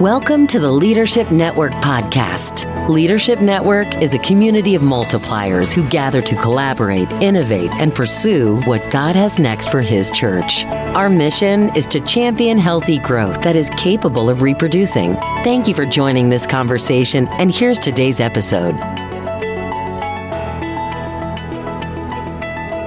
Welcome to the Leadership Network podcast. Leadership Network is a community of multipliers who gather to collaborate, innovate, and pursue what God has next for His church. Our mission is to champion healthy growth that is capable of reproducing. Thank you for joining this conversation, and here's today's episode.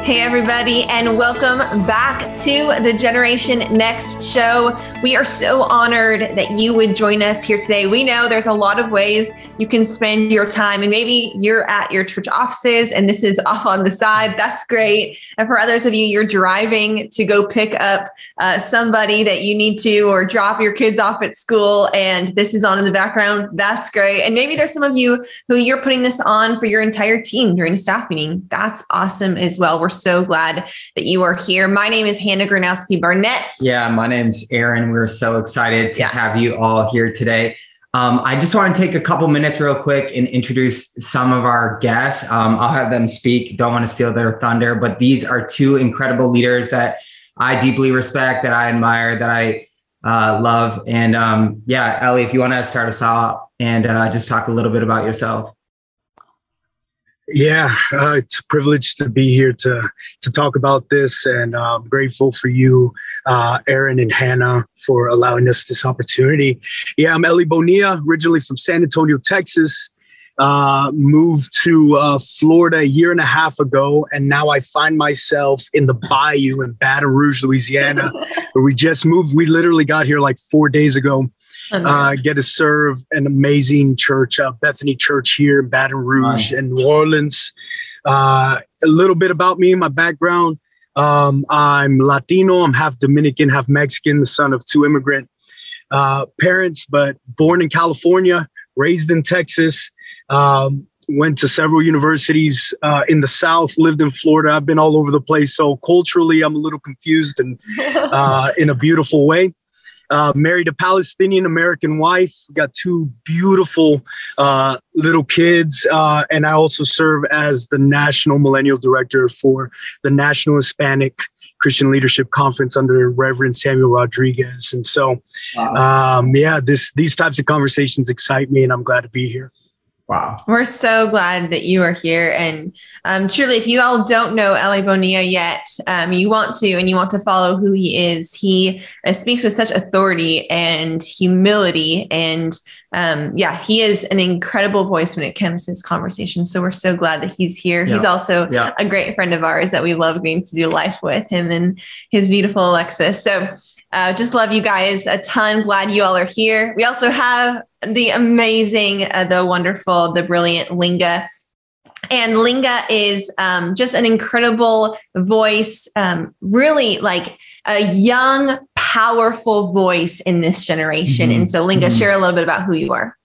Hey, everybody, and welcome back to the Generation Next show. We are so honored that you would join us here today. We know there's a lot of ways you can spend your time, and maybe you're at your church offices and this is off on the side. That's great. And for others of you, you're driving to go pick up uh, somebody that you need to or drop your kids off at school, and this is on in the background. That's great. And maybe there's some of you who you're putting this on for your entire team during a staff meeting. That's awesome as well. We're so glad that you are here. My name is Hannah Granowski Barnett. Yeah, my name's Aaron. We're so excited to yeah. have you all here today. Um, I just want to take a couple minutes real quick and introduce some of our guests. Um, I'll have them speak. Don't want to steal their thunder, but these are two incredible leaders that I deeply respect, that I admire, that I uh, love. And um, yeah, Eli, if you want to start us off and uh, just talk a little bit about yourself. Yeah, uh, it's a privilege to be here to to talk about this, and uh, I'm grateful for you, uh, Aaron and Hannah, for allowing us this opportunity. Yeah, I'm Eli Bonilla, originally from San Antonio, Texas. Uh, moved to uh, Florida a year and a half ago, and now I find myself in the Bayou in Baton Rouge, Louisiana, where we just moved. We literally got here like four days ago uh, get to serve an amazing church, uh, Bethany Church here in Baton Rouge and New Orleans. Uh, a little bit about me, and my background. Um, I'm Latino. I'm half Dominican, half Mexican, the son of two immigrant uh, parents, but born in California, raised in Texas. Um, went to several universities uh, in the South, lived in Florida. I've been all over the place. So culturally, I'm a little confused and uh, in a beautiful way. Uh, married a Palestinian American wife, got two beautiful uh, little kids, uh, and I also serve as the national millennial director for the National Hispanic Christian Leadership Conference under Reverend Samuel Rodriguez. And so, wow. um, yeah, this these types of conversations excite me, and I'm glad to be here. Wow. We're so glad that you are here. And um, truly, if you all don't know Eli Bonilla yet, um, you want to and you want to follow who he is. He uh, speaks with such authority and humility. And um, yeah, he is an incredible voice when it comes to this conversation. So we're so glad that he's here. Yeah. He's also yeah. a great friend of ours that we love getting to do life with him and his beautiful Alexis. So uh, just love you guys a ton. Glad you all are here. We also have the amazing, uh, the wonderful, the brilliant Linga. And Linga is um, just an incredible voice, um, really like a young, powerful voice in this generation. Mm-hmm. And so, Linga, mm-hmm. share a little bit about who you are.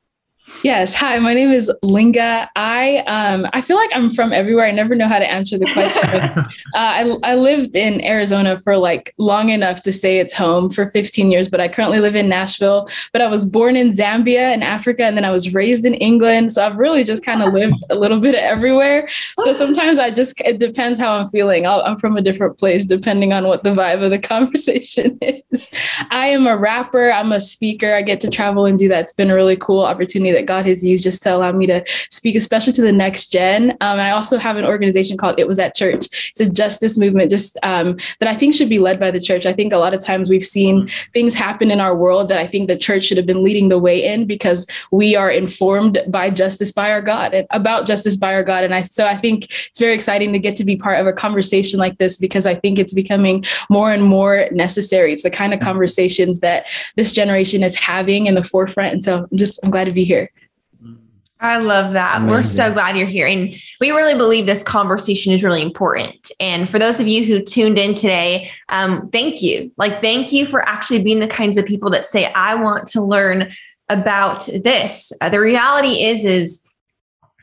Yes. Hi, my name is Linga. I um I feel like I'm from everywhere. I never know how to answer the question. uh, I I lived in Arizona for like long enough to say it's home for 15 years, but I currently live in Nashville. But I was born in Zambia in Africa, and then I was raised in England. So I've really just kind of lived a little bit everywhere. So sometimes I just it depends how I'm feeling. i I'm from a different place depending on what the vibe of the conversation is. I am a rapper. I'm a speaker. I get to travel and do that. It's been a really cool opportunity that God has used just to allow me to speak, especially to the next gen. Um, I also have an organization called It Was at Church. It's a justice movement just um, that I think should be led by the church. I think a lot of times we've seen things happen in our world that I think the church should have been leading the way in because we are informed by justice by our God and about justice by our God. And I so I think it's very exciting to get to be part of a conversation like this because I think it's becoming more and more necessary. It's the kind of conversations that this generation is having in the forefront. And so I'm just I'm glad to be here. I love that. Amazing. We're so glad you're here. And we really believe this conversation is really important. And for those of you who tuned in today, um, thank you. Like, thank you for actually being the kinds of people that say, I want to learn about this. Uh, the reality is, is,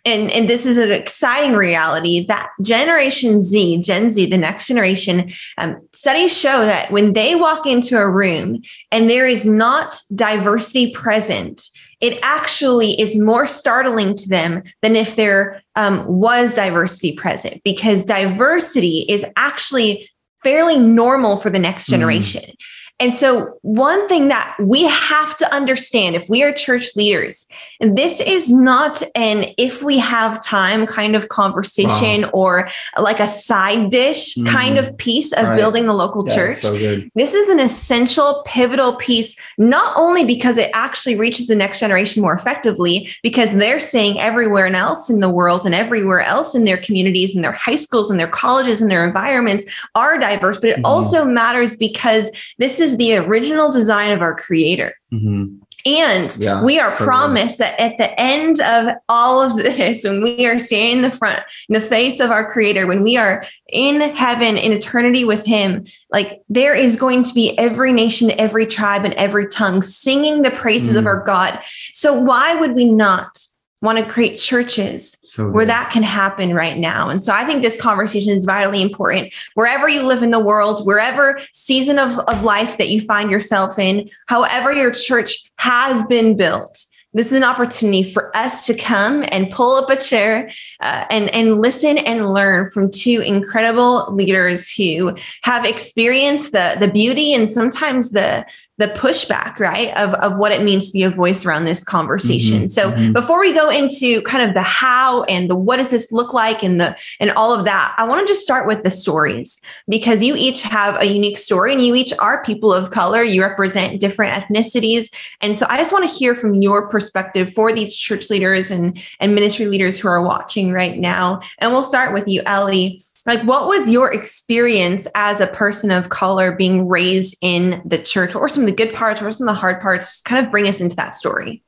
and, and this is an exciting reality that Generation Z, Gen Z, the next generation, um, studies show that when they walk into a room and there is not diversity present, it actually is more startling to them than if there um, was diversity present because diversity is actually fairly normal for the next mm. generation. Mm. And so, one thing that we have to understand if we are church leaders, this is not an if we have time kind of conversation wow. or like a side dish mm. kind of piece of right. building the local yeah, church. So this is an essential, pivotal piece, not only because it actually reaches the next generation more effectively, because they're saying everywhere else in the world and everywhere else in their communities and their high schools and their colleges and their environments are diverse, but it mm. also matters because this is the original design of our creator. Mm-hmm. And yeah, we are so promised good. that at the end of all of this, when we are standing in the front, in the face of our creator, when we are in heaven in eternity with him, like there is going to be every nation, every tribe, and every tongue singing the praises mm. of our God. So why would we not want to create churches so where that can happen right now. And so I think this conversation is vitally important. Wherever you live in the world, wherever season of, of life that you find yourself in, however your church has been built, this is an opportunity for us to come and pull up a chair uh, and, and listen and learn from two incredible leaders who have experienced the, the beauty and sometimes the, the pushback, right, of, of what it means to be a voice around this conversation. Mm-hmm, so mm-hmm. before we go into kind of the how and the what does this look like and the and all of that, I want to just start with the stories because you each have a unique story and you each are people of color. You represent different ethnicities. And so I just want to hear from your perspective for these church leaders and, and ministry leaders who are watching right now. And we'll start with you, Eli like what was your experience as a person of color being raised in the church? What were some of the good parts? What were some of the hard parts? Kind of bring us into that story.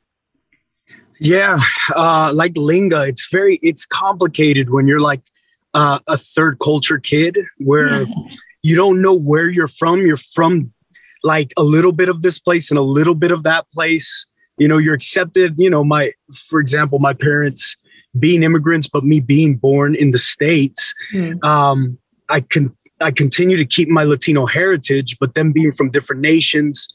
Yeah uh, like linga it's very it's complicated when you're like uh, a third culture kid where you don't know where you're from. You're from like a little bit of this place and a little bit of that place. You know you're accepted you know my for example my parents being immigrants, but me being born in the States, mm. um, I can I continue to keep my Latino heritage, but then being from different nations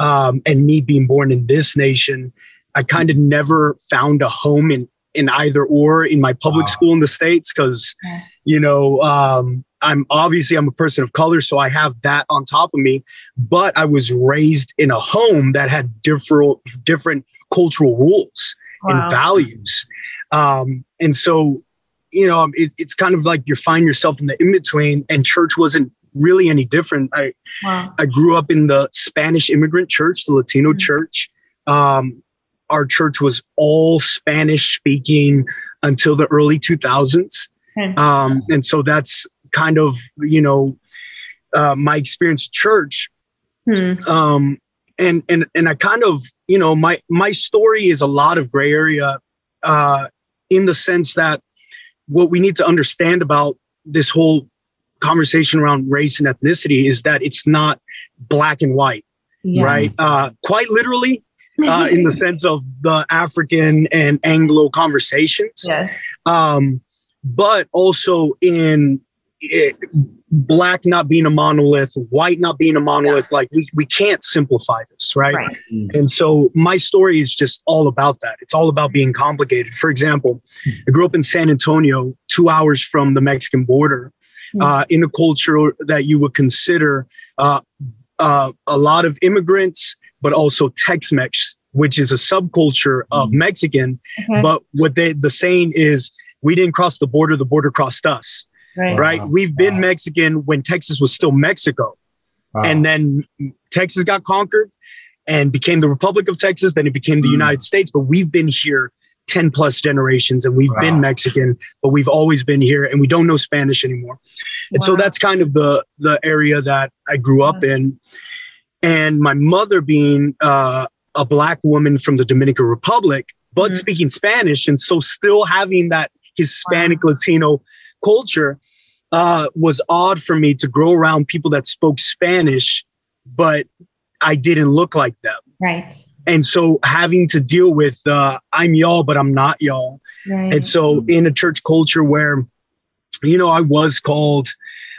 um, and me being born in this nation, I kind of never found a home in in either or in my public wow. school in the states because yeah. you know um, i'm obviously i'm a person of color so i have that on top of me but i was raised in a home that had different different cultural rules wow. and values um, and so, you know, it, it's kind of like you find yourself in the in between, and church wasn't really any different. I wow. I grew up in the Spanish immigrant church, the Latino mm-hmm. church. Um, our church was all Spanish speaking until the early 2000s. Mm-hmm. Um, and so that's kind of, you know, uh, my experience at church. Mm-hmm. Um, and, and, and I kind of, you know, my, my story is a lot of gray area. Uh, in the sense that what we need to understand about this whole conversation around race and ethnicity is that it's not black and white, yeah. right? Uh, quite literally, uh, in the sense of the African and Anglo conversations, yes. um, but also in it, black not being a monolith, white not being a monolith. Yeah. Like we, we can't simplify this, right? right? Mm-hmm. And so my story is just all about that. It's all about being complicated. For example, I grew up in San Antonio, two hours from the Mexican border, mm-hmm. uh, in a culture that you would consider uh, uh, a lot of immigrants, but also Tex-Mex, which is a subculture of mm-hmm. Mexican. Okay. But what they the saying is, we didn't cross the border; the border crossed us. Right. right? Wow. We've been wow. Mexican when Texas was still Mexico. Wow. And then Texas got conquered and became the Republic of Texas. Then it became the mm. United States. But we've been here 10 plus generations and we've been Mexican, but we've always been here and we don't know Spanish anymore. And so that's kind of the the area that I grew up in. And my mother being uh, a black woman from the Dominican Republic, but mm speaking Spanish. And so still having that Hispanic Latino culture uh, was odd for me to grow around people that spoke Spanish, but I didn't look like them. Right. And so having to deal with uh, I'm y'all, but I'm not y'all. Right. And so in a church culture where, you know, I was called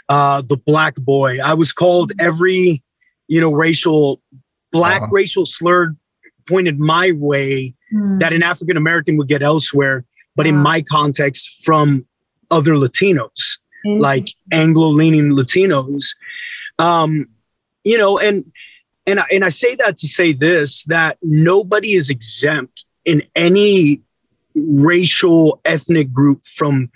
uh, the black boy, I was called mm-hmm. every, you know, racial, black uh-huh. racial slur pointed my way mm. that an African American would get elsewhere. But in my context, from other Latinos, like Anglo leaning Latinos. Um, you know, and and I, and I say that to say this that nobody is exempt in any racial ethnic group from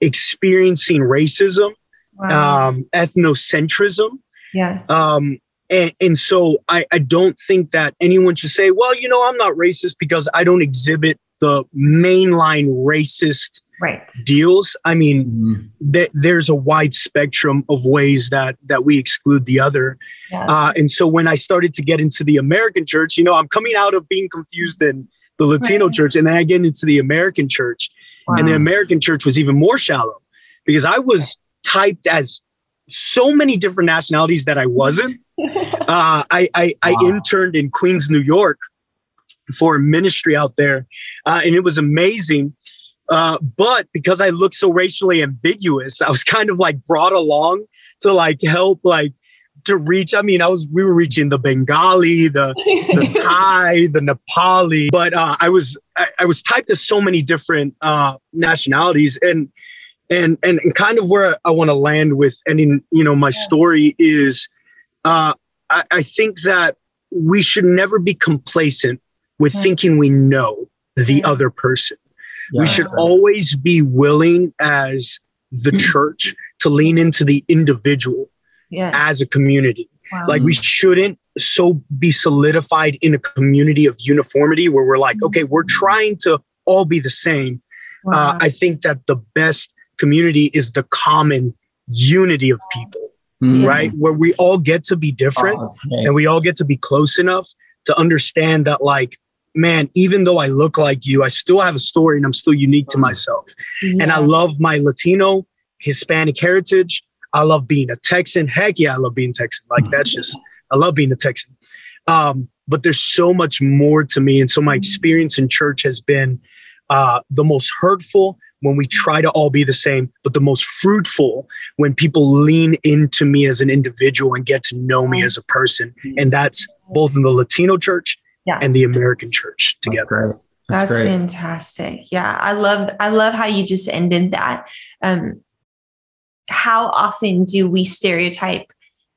experiencing racism, wow. um, ethnocentrism. Yes. Um, and, and so I, I don't think that anyone should say, well, you know, I'm not racist because I don't exhibit the mainline racist right. deals. I mean, mm-hmm. th- there's a wide spectrum of ways that that we exclude the other. Yeah. Uh, and so when I started to get into the American church, you know, I'm coming out of being confused in the Latino right. church, and then I get into the American church, wow. and the American church was even more shallow because I was typed as so many different nationalities that I wasn't. uh, I I, wow. Interned in Queens, New York, for a ministry out there, uh, and it was amazing. Uh, but because I look so racially ambiguous, I was kind of like brought along to like help like to reach. I mean, I was we were reaching the Bengali, the the Thai, the Nepali, but uh, I was I, I, was typed as so many different uh, nationalities, and and and and kind of where I want to land with ending, you know, my story is, uh, I, I think that we should never be complacent with thinking we know the other person. Yeah. We should always be willing as the church to lean into the individual yes. as a community. Wow. Like we shouldn't so be solidified in a community of uniformity where we're like, okay, we're trying to all be the same. Uh, wow. Uh, I think that the best community is the common unity of people, mm-hmm. right? Where we all get to be different oh, and we all get to be close enough to understand that, like, man, even though I look like you, I still have a story and I'm still unique to myself. Yeah. And I love my Latino, Hispanic heritage. I love being a Texan. Heck yeah, I love being Texan. Like that's just, I love being a Texan. Um, but there's so much more to me. And so my experience in church has been uh, the most hurtful when we try to all be the same, but the most fruitful when people lean into me as an individual and get to know me as a person. And that's both in the Latino church yeah. and the American church together. That's, That's fantastic. Yeah. I love I love how you just ended that. Um how often do we stereotype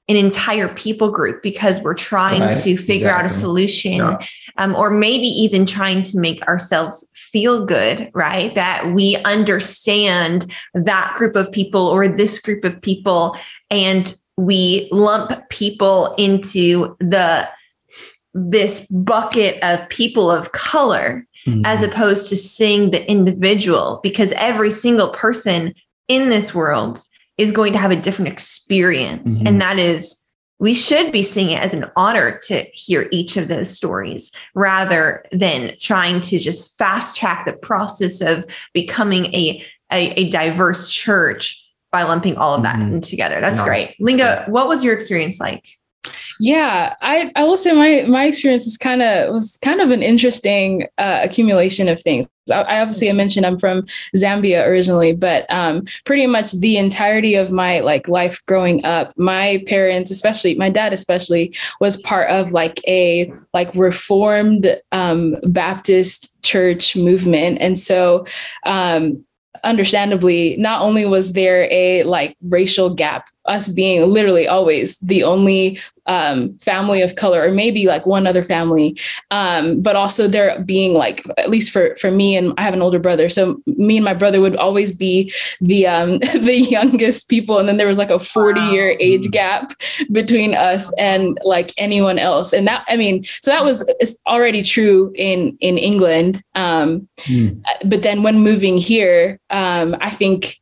an entire people group because we're trying right. to figure exactly. out a solution yeah. um, or maybe even trying to make ourselves feel good right that we understand that group of people or this group of people and we lump people into the this bucket of people of color mm-hmm. as opposed to seeing the individual because every single person in this world is going to have a different experience mm-hmm. and that is we should be seeing it as an honor to hear each of those stories rather than trying to just fast track the process of becoming a a, a diverse church by lumping all of that mm-hmm. together that's no, great linga what was your experience like yeah, I, I will say my my experience is kind of was kind of an interesting uh, accumulation of things. I, I obviously I mentioned I'm from Zambia originally, but um, pretty much the entirety of my like life growing up, my parents, especially my dad, especially, was part of like a like Reformed um, Baptist church movement, and so um, understandably, not only was there a like racial gap, us being literally always the only um, family of color, or maybe like one other family, um, but also there being like at least for for me and I have an older brother, so me and my brother would always be the um, the youngest people, and then there was like a forty year age gap between us and like anyone else, and that I mean, so that was already true in in England, um, mm. but then when moving here, um, I think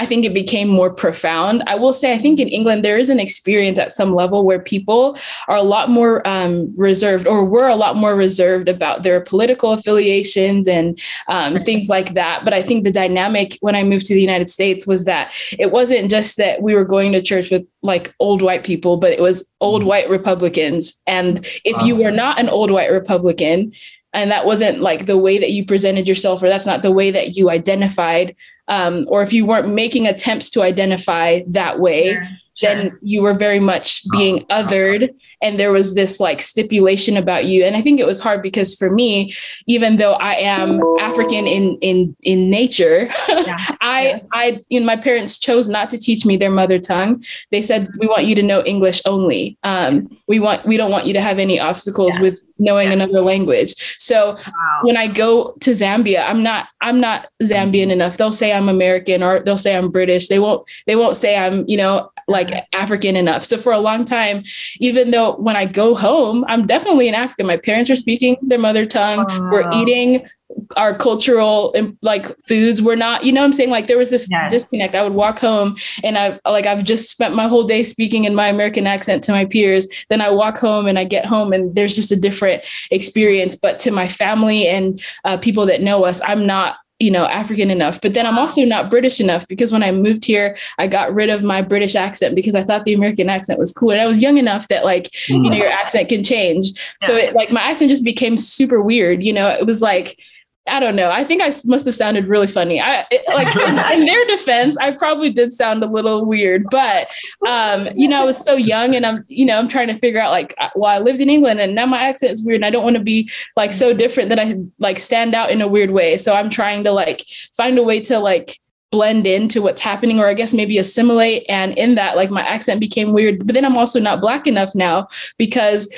I think it became more profound. I will say, I think in England, there is an experience at some level where people are a lot more um, reserved or were a lot more reserved about their political affiliations and um, things like that. But I think the dynamic when I moved to the United States was that it wasn't just that we were going to church with like old white people, but it was old mm-hmm. white Republicans. And if you were not an old white Republican, and that wasn't like the way that you presented yourself, or that's not the way that you identified um, or if you weren't making attempts to identify that way, sure. then you were very much being othered and there was this like stipulation about you and i think it was hard because for me even though i am african in in in nature yeah. i yeah. i you know my parents chose not to teach me their mother tongue they said we want you to know english only um, we want we don't want you to have any obstacles yeah. with knowing another language so wow. when i go to zambia i'm not i'm not zambian enough they'll say i'm american or they'll say i'm british they won't they won't say i'm you know like African enough. So for a long time, even though when I go home, I'm definitely an African. My parents are speaking their mother tongue. We're eating our cultural like foods we're not you know i'm saying like there was this yes. disconnect i would walk home and i like i've just spent my whole day speaking in my american accent to my peers then i walk home and i get home and there's just a different experience but to my family and uh, people that know us i'm not you know african enough. But then i'm also not british enough because when i moved here i got rid of my british accent because i thought the american accent was cool. And i was young enough that like mm. you know your accent can change. Yeah. so it like my accent just became super weird you know? It was like I don't know. I think I must have sounded really funny. I it, like in, in, their defense, I probably did sound a little weird, but um, you know, I was so young and I'm, you know, I'm trying to figure out like, well, I lived in England and now my accent is weird and I don't want to be like so different that I like stand out in a weird way. So I'm trying to like find a way to like blend into what's happening or I guess maybe assimilate and in that like my accent became weird. But then I'm also not black enough now because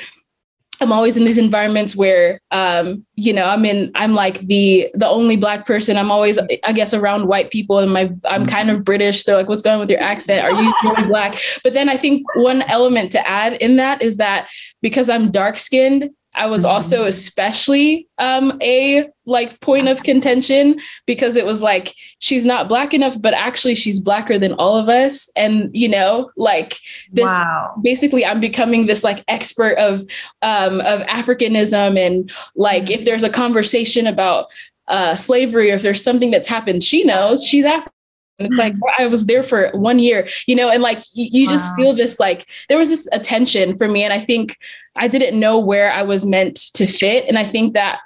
I'm always in these environments where, um, you know, I'm in, I'm like the the only black person. I'm always, I guess, around white people, and my I'm kind of British. They're like, "What's going on with your accent? Are you really black?" But then I think one element to add in that is that because I'm dark skinned, I was also mm-hmm. especially um, a like point of contention because it was like she's not black enough, but actually she's blacker than all of us, and you know, like this. Wow. Basically, I'm becoming this like expert of um, of Africanism, and like if mm-hmm. there's a conversation about uh, slavery, or if there's something that's happened, she knows she's African. It's like I was there for one year, you know, and like you, you wow. just feel this like there was this attention for me. And I think I didn't know where I was meant to fit. And I think that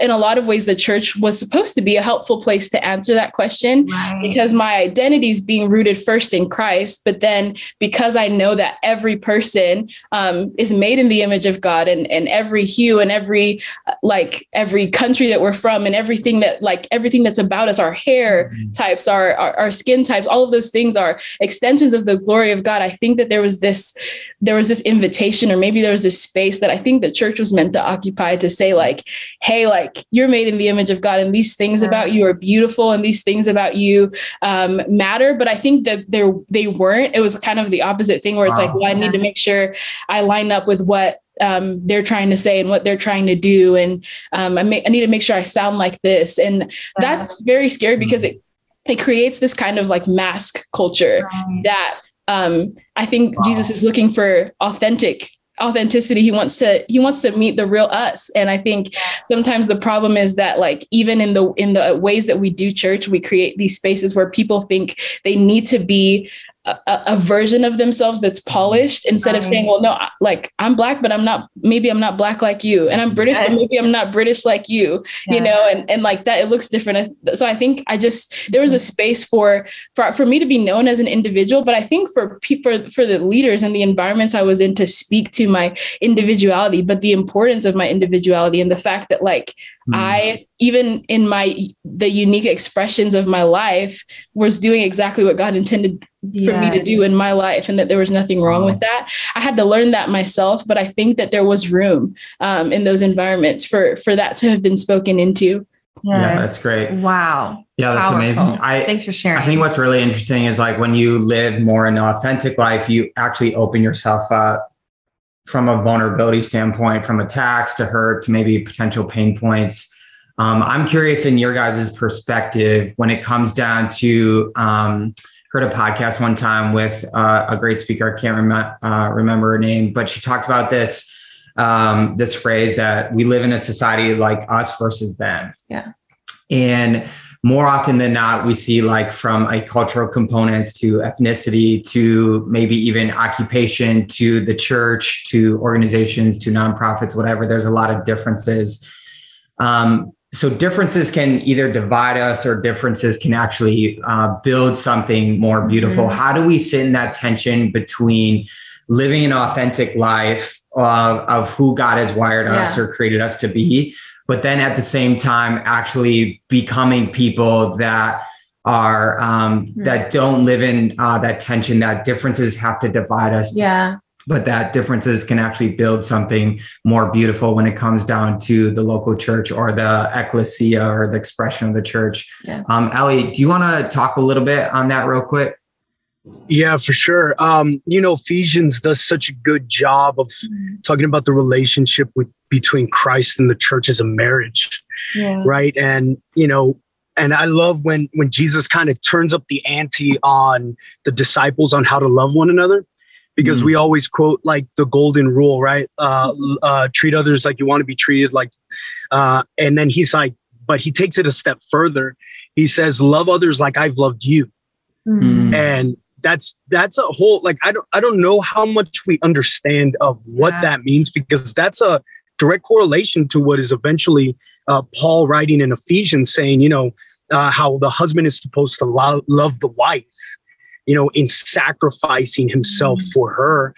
in a lot of ways the church was supposed to be a helpful place to answer that question right. because my identity is being rooted first in christ but then because i know that every person um, is made in the image of god and, and every hue and every like every country that we're from and everything that like everything that's about us our hair mm-hmm. types our, our our skin types all of those things are extensions of the glory of god i think that there was this there was this invitation or maybe there was this space that i think the church was meant to occupy to say like hey like like you're made in the image of God and these things about you are beautiful and these things about you um, matter. But I think that they they weren't. It was kind of the opposite thing where it's wow. like, well, I need to make sure I line up with what um, they're trying to say and what they're trying to do. And um, I, may, I need to make sure I sound like this. And that's very scary because it, it creates this kind of like mask culture that um, I think wow. Jesus is looking for authentic authenticity. He wants to he wants to meet the real us. And i think sometimes the problem is that like even in the in the ways that we do church we create these spaces where people think they need to be a, a, version of themselves that's polished instead of saying, well, no, like I'm black, but I'm not, maybe I'm not black like you. And I'm British, yes. but maybe I'm not British like you, yeah. you know, and, and like that, it looks different. So I think I just, there was a space for, for, for me to be known as an individual, but I think for, for, for the leaders and the environments I was in to speak to my individuality, but the importance of my individuality and the fact that like, Mm. I even in my the unique expressions of my life was doing exactly what God intended for me to do in my life and that there was nothing wrong with that. I had to learn that myself, but I think that there was room um, in those environments for for that to have been spoken into. Yes. Yeah, that's great. Wow. Yeah, that's Powerful. amazing. I thanks for sharing. I think what's really interesting is like when you live more an authentic life, you actually open yourself up from a vulnerability standpoint, from attacks to hurt to maybe potential pain points. Um, I'm curious in your guys' perspective when it comes down to um, heard a podcast one time with uh, a great speaker. I can't rem- uh, remember her name, but she talked about this um, this phrase that we live in a society like us versus them. Yeah, and more often than not, we see like from a cultural components to ethnicity to maybe even occupation to the church to organizations to nonprofits, whatever. There's a lot of differences. Um, so differences can either divide us or differences can actually uh, build something more beautiful. Mm-hmm. How do we sit in that tension between living an authentic life uh, of who God has wired yeah. us or created us to be, but then at the same time actually becoming people that are um, mm-hmm. that don't live in uh, that tension that differences have to divide us yeah but that differences can actually build something more beautiful when it comes down to the local church or the ecclesia or the expression of the church. Yeah. Um, Eli, do you want to talk a little bit on that real quick? Yeah, for sure. Um, you know, Ephesians does such a good job of mm-hmm. talking about the relationship with between Christ and the church as a marriage, yeah. right? And you know, and I love when when Jesus kind of turns up the ante on the disciples on how to love one another because mm-hmm. we always quote like the golden rule, right? Uh, uh, treat others like you want to be treated, like. Uh, and then he's like, but he takes it a step further. He says, "Love others like I've loved you," mm-hmm. and that's that's a whole like I don't I don't know how much we understand of what yeah. that means because that's a direct correlation to what is eventually uh, Paul writing in Ephesians, saying, you know, uh, how the husband is supposed to lo- love the wife you know, in sacrificing himself mm. for her.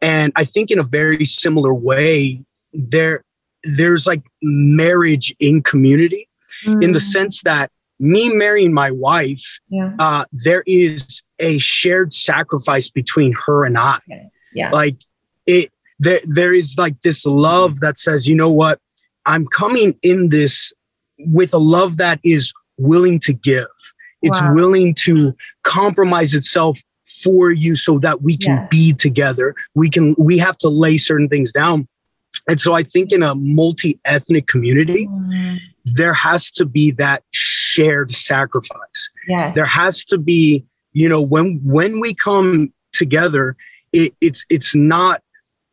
And I think in a very similar way, there there's like marriage in community mm. in the mm. sense that me marrying my wife, yeah. uh, there is a shared sacrifice between her and I. Yeah. Like it there there is like this love that says, you know what, I'm coming in this with a love that is willing to give. It's wow. willing to compromise itself for you so that we can yes. be together. We can we have to lay certain things down. And so I think in a multi-ethnic community, mm. there has to be that shared sacrifice. Yes. There has to be, you know, when when we come together, it, it's it's not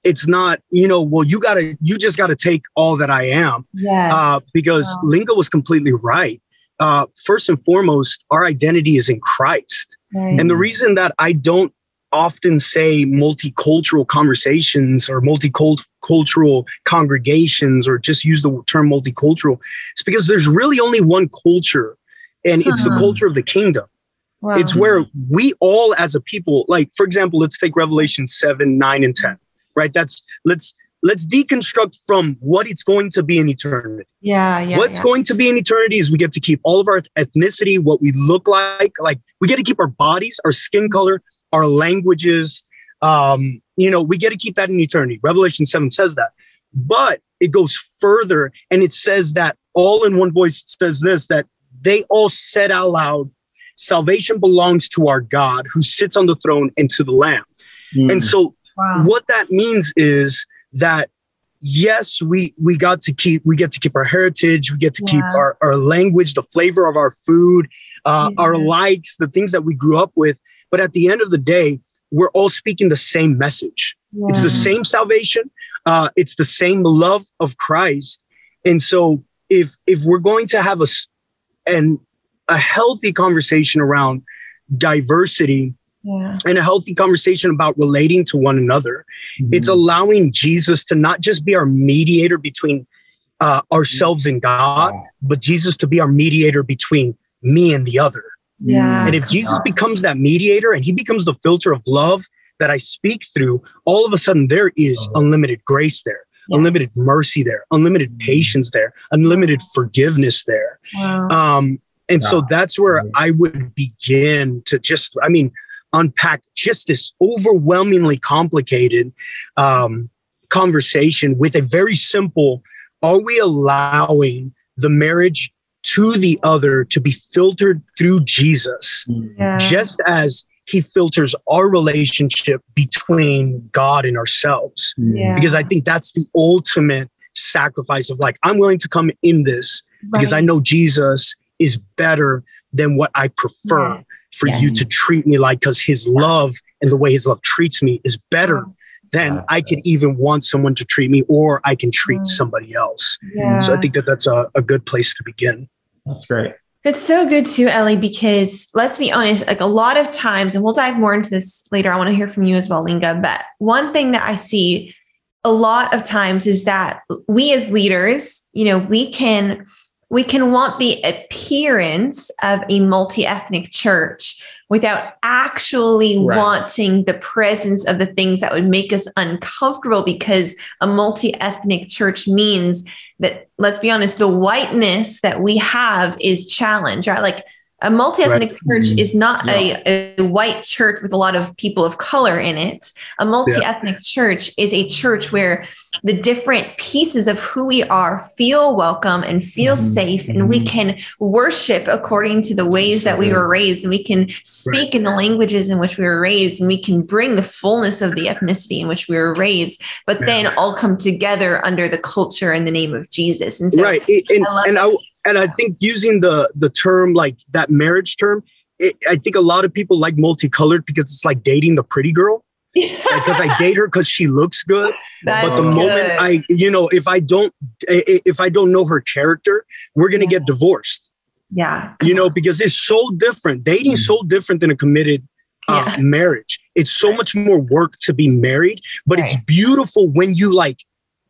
it's not you know well you gotta you just gotta take all that i am yeah uh, because wow. linga was completely right uh, first and foremost, our identity is in Christ. Right. And the reason that I don't often say multicultural conversations or multicultural congregations or just use the term multicultural is because there's really only one culture and it's uh-huh. the culture of the kingdom. Wow. It's where we all as a people, like for example, let's take Revelation 7, 9, and 10, right? That's let's let's deconstruct from what it's going to be in eternity. Yeah, yeah. What's yeah. going to be in eternity is we get to keep all of our ethnicity, what we look like, like we get to keep our bodies, our skin color, our languages. Um, you know, we get to keep that in eternity. Revelation 7 says that. But it goes further and it says that all in one voice says this that they all said out loud, salvation belongs to our God who sits on the throne and to the Lamb. Mm. And so wow. what that means is that yes we we got to keep we get to keep our heritage we get to keep our, our language the flavor of our food uh, yeah. our likes the things that we grew up with but at the end of the day we're all speaking the same message yeah. it's the same salvation uh, it's the same love of christ and so if if we're going to have a and a healthy conversation around diversity yeah. and a healthy conversation about relating to one another. Mm-hmm. It's allowing Jesus to not just be our mediator between uh, ourselves and God, but Jesus to be our mediator between me and the other. Yeah. And if Jesus becomes that mediator and he becomes the filter of love that I speak through, all of a sudden there is uh-huh. unlimited grace there. Yes. Unlimited mercy there, unlimited mm-hmm. patience there, unlimited forgiveness there. Wow. Um, and so that's where I would begin to just, I mean, unpack just this overwhelmingly complicated um, conversation with a very simple are we allowing the marriage to the other to be filtered through Jesus, yeah. just as he filters our relationship between God and ourselves. Yeah. Because I think that's the ultimate sacrifice of like, I'm willing to come in this right. because I know Jesus is better than what I prefer. Yeah for yes. you to treat me like because his love and the way his love treats me is better than I could even want someone to treat me or I can treat mm. somebody else. Yeah. So I think that that's a, a good place to begin. That's great. It's so good too, Eli, because let's be honest, like a lot of times, and we'll dive more into this later. I want to hear from you as well, Linga. But one thing that I see a lot of times is that we as leaders, you know, we can we can want the appearance of a multi-ethnic church without actually right. wanting the presence of the things that would make us uncomfortable because a multi-ethnic church means that let's be honest the whiteness that we have is challenged right like a multi-ethnic right. church mm-hmm. is not yeah. a, a, white church with a lot of people of color in it. A multi-ethnic yeah. church is a church where the different pieces of who we are feel welcome and feel mm-hmm. safe, and we mm-hmm. can worship according to the ways that we were raised, and we can speak right. in the languages in which we were raised, and we can bring the fullness of the ethnicity in which we were raised, but yeah. then all come together under the culture and the name of Jesus. And so, right, and, I and I and I think using the the term like that marriage term, it, I think a lot of people like multicolored because it's like dating the pretty girl. because I date her because she looks good. That's but the good. moment I, you know, if I don't, if I don't know her character, we're gonna yeah. get divorced. Yeah, you know, on. because it's so different. Dating mm. so different than a committed uh, yeah. marriage. It's so much more work to be married, but right. it's beautiful when you like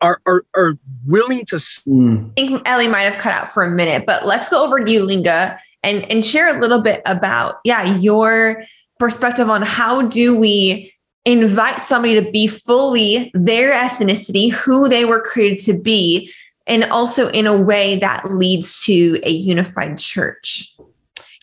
are are, are willing to. Mm. I think Eli might have cut out for a minute, but let's go over to you, Linga, and and share a little bit about yeah your perspective on how do we invite somebody to be fully their ethnicity, who they were created to be, and also in a way that leads to a unified church.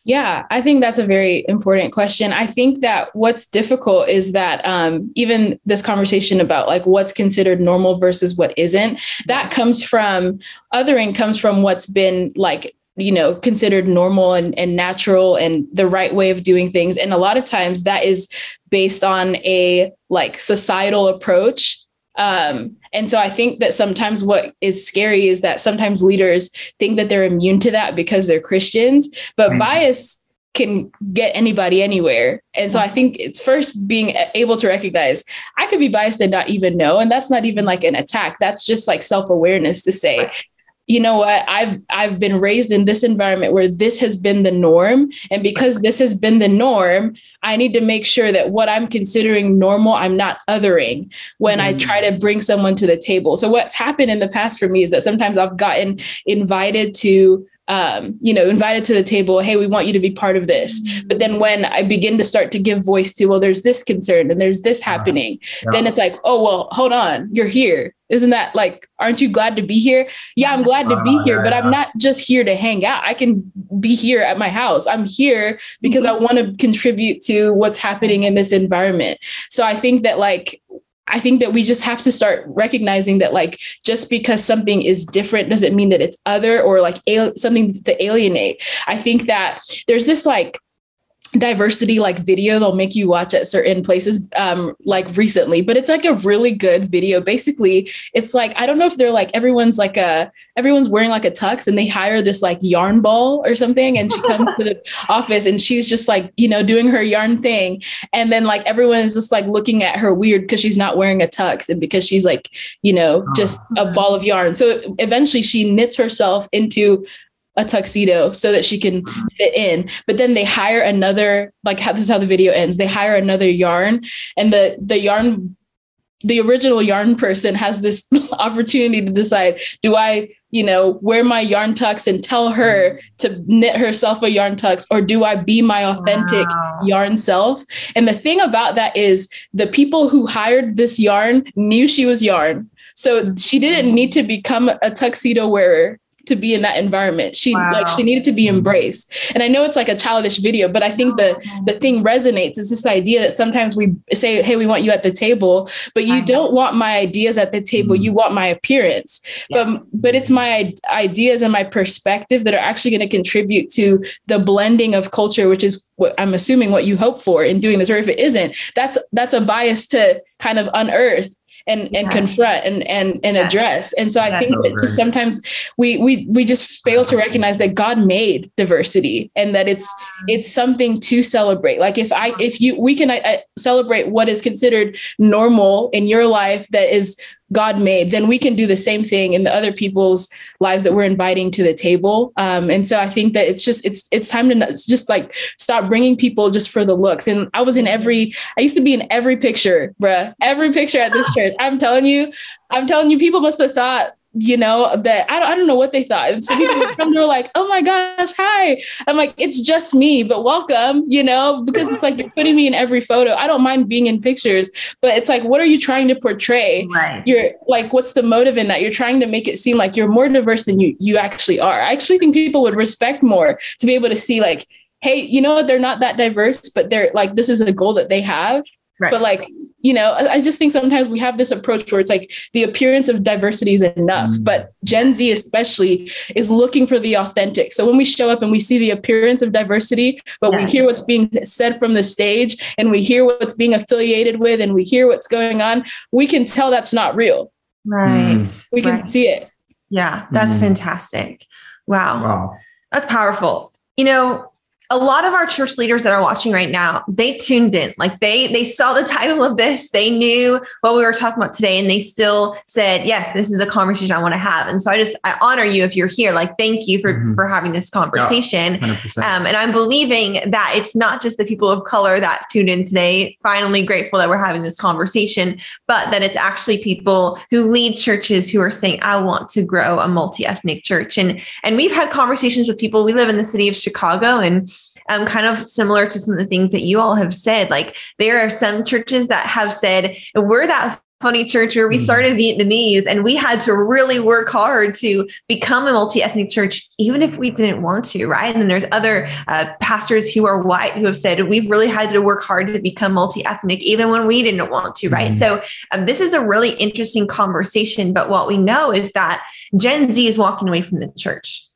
Yeah, I think that's a very important question. I think that what's difficult is that um, even this conversation about like what's considered normal versus what isn't, that comes from othering comes from what's been like you know considered normal and, and natural and the right way of doing things. And a lot of times that is based on a like societal approach. Um, and so I think that sometimes what is scary is that sometimes leaders think that they're immune to that because they're Christians, but mm-hmm. bias can get anybody anywhere. And so I think it's first being able to recognize I could be biased and not even know. And that's not even like an attack. That's just like self awareness to say, you know what i've i've been raised in this environment where this has been the norm and because this has been the norm i need to make sure that what i'm considering normal i'm not othering when mm-hmm. i try to bring someone to the table so what's happened in the past for me is that sometimes i've gotten invited to um, you know, invited to the table, hey, we want you to be part of this. But then when I begin to start to give voice to, well, there's this concern and there's this uh-huh. happening, yeah. then it's like, oh, well, hold on, you're here. Isn't that like, aren't you glad to be here? Yeah, I'm glad to be uh-huh. here, but I'm not just here to hang out. I can be here at my house. I'm here because mm-hmm. I want to contribute to what's happening in this environment. So I think that like I think that we just have to start recognizing that like just because something is different doesn't mean that it's other or like al- something to alienate. I think that there's this like diversity like video they'll make you watch at certain places um like recently but it's like a really good video. Basically it's like i don't know if they're like everyone's like a everyone's wearing like a tux and they hire this like yarn ball or something and she comes to the office and she's just like you know doing her yarn thing. And then like everyone is just like looking at her weird because she's not wearing a tux and because she's like you know just a ball of yarn. So eventually she knits herself into a tuxedo so that she can fit in. But then they hire another, like how this is how the video ends. They hire another yarn and the the yarn the original yarn person has this opportunity to decide do I, you know, wear my yarn tux and tell her to knit herself a yarn tux, or do I be my authentic wow. yarn self? And the thing about that is the people who hired this yarn knew she was yarn. So she didn't need to become a tuxedo wearer to be in that environment. She wow. like she needed to be embraced. And I know it's like a childish video, but I think the the thing resonates is this idea that sometimes we say, "Hey, we want you at the table," but you don't want my ideas at the table. Mm-hmm. You want my appearance. Yes. But but it's my ideas and my perspective that are actually going to contribute to the blending of culture, which is what I'm assuming what you hope for in doing this. Or if it isn't, that's that's a bias to kind of unearth and and yes. confront and and and yes. address. And so I yes. think that sometimes we we we just fail to recognize that God made diversity and that it's it's something to celebrate. Like if I if you we can I, I celebrate what is considered normal in your life that is God made, then we can do the same thing in the other people's lives that we're inviting to the table. Um, and so I think that it's just it's it's time to just like stop bringing people just for the looks. And I was in every I used to be in every picture, bruh, every picture at this church. I'm telling you, I'm telling you, people must have thought you know, that I don't, I don't know what they thought. And so people come, they were like, oh my gosh, hi. I'm like, it's just me, but welcome, you know, because it's like you're putting me in every photo. I don't mind being in pictures, but it's like, what are you trying to portray? Right. You're like, what's the motive in that? You're trying to make it seem like you're more diverse than you you actually are. I actually think people would respect more to be able to see like, hey, you know, they're not that diverse, but they're like, this is a goal that they have. Right. But like, you know, I just think sometimes we have this approach where it's like the appearance of diversity is enough, mm. but Gen Z especially is looking for the authentic. So when we show up and we see the appearance of diversity, but yeah. we hear what's being said from the stage and we hear what's being affiliated with and we hear what's going on, we can tell that's not real. Right. Mm. We can right. see it. Yeah, that's mm. fantastic. Wow. Wow. That's powerful. You know, a lot of our church leaders that are watching right now they tuned in. Like they they saw the title of this they knew what we were talking about today and they still said yes this is a conversation i want to have. And so i just i honor you if you're here. Like thank you for mm-hmm. for having this conversation. yeah, um, and i'm believing that it's not just the people of color that tuned in today finally grateful that we're having this conversation but that it's actually people who lead churches who are saying i want to grow a multi-ethnic church. And and we've had conversations with people. We live in the city of chicago and um, kind of similar to some of the things that you all have said. Like there are some churches that have said, we're that funny church where we mm-hmm. started Vietnamese and we had to really work hard to become a multi-ethnic church, even if we didn't want to, right? And then there's other uh, pastors who are white who have said we've really had to work hard to become multi-ethnic, even when we didn't want to, right? Mm-hmm. So um, this is a really interesting conversation. But what we know is that Gen Z is walking away from the church.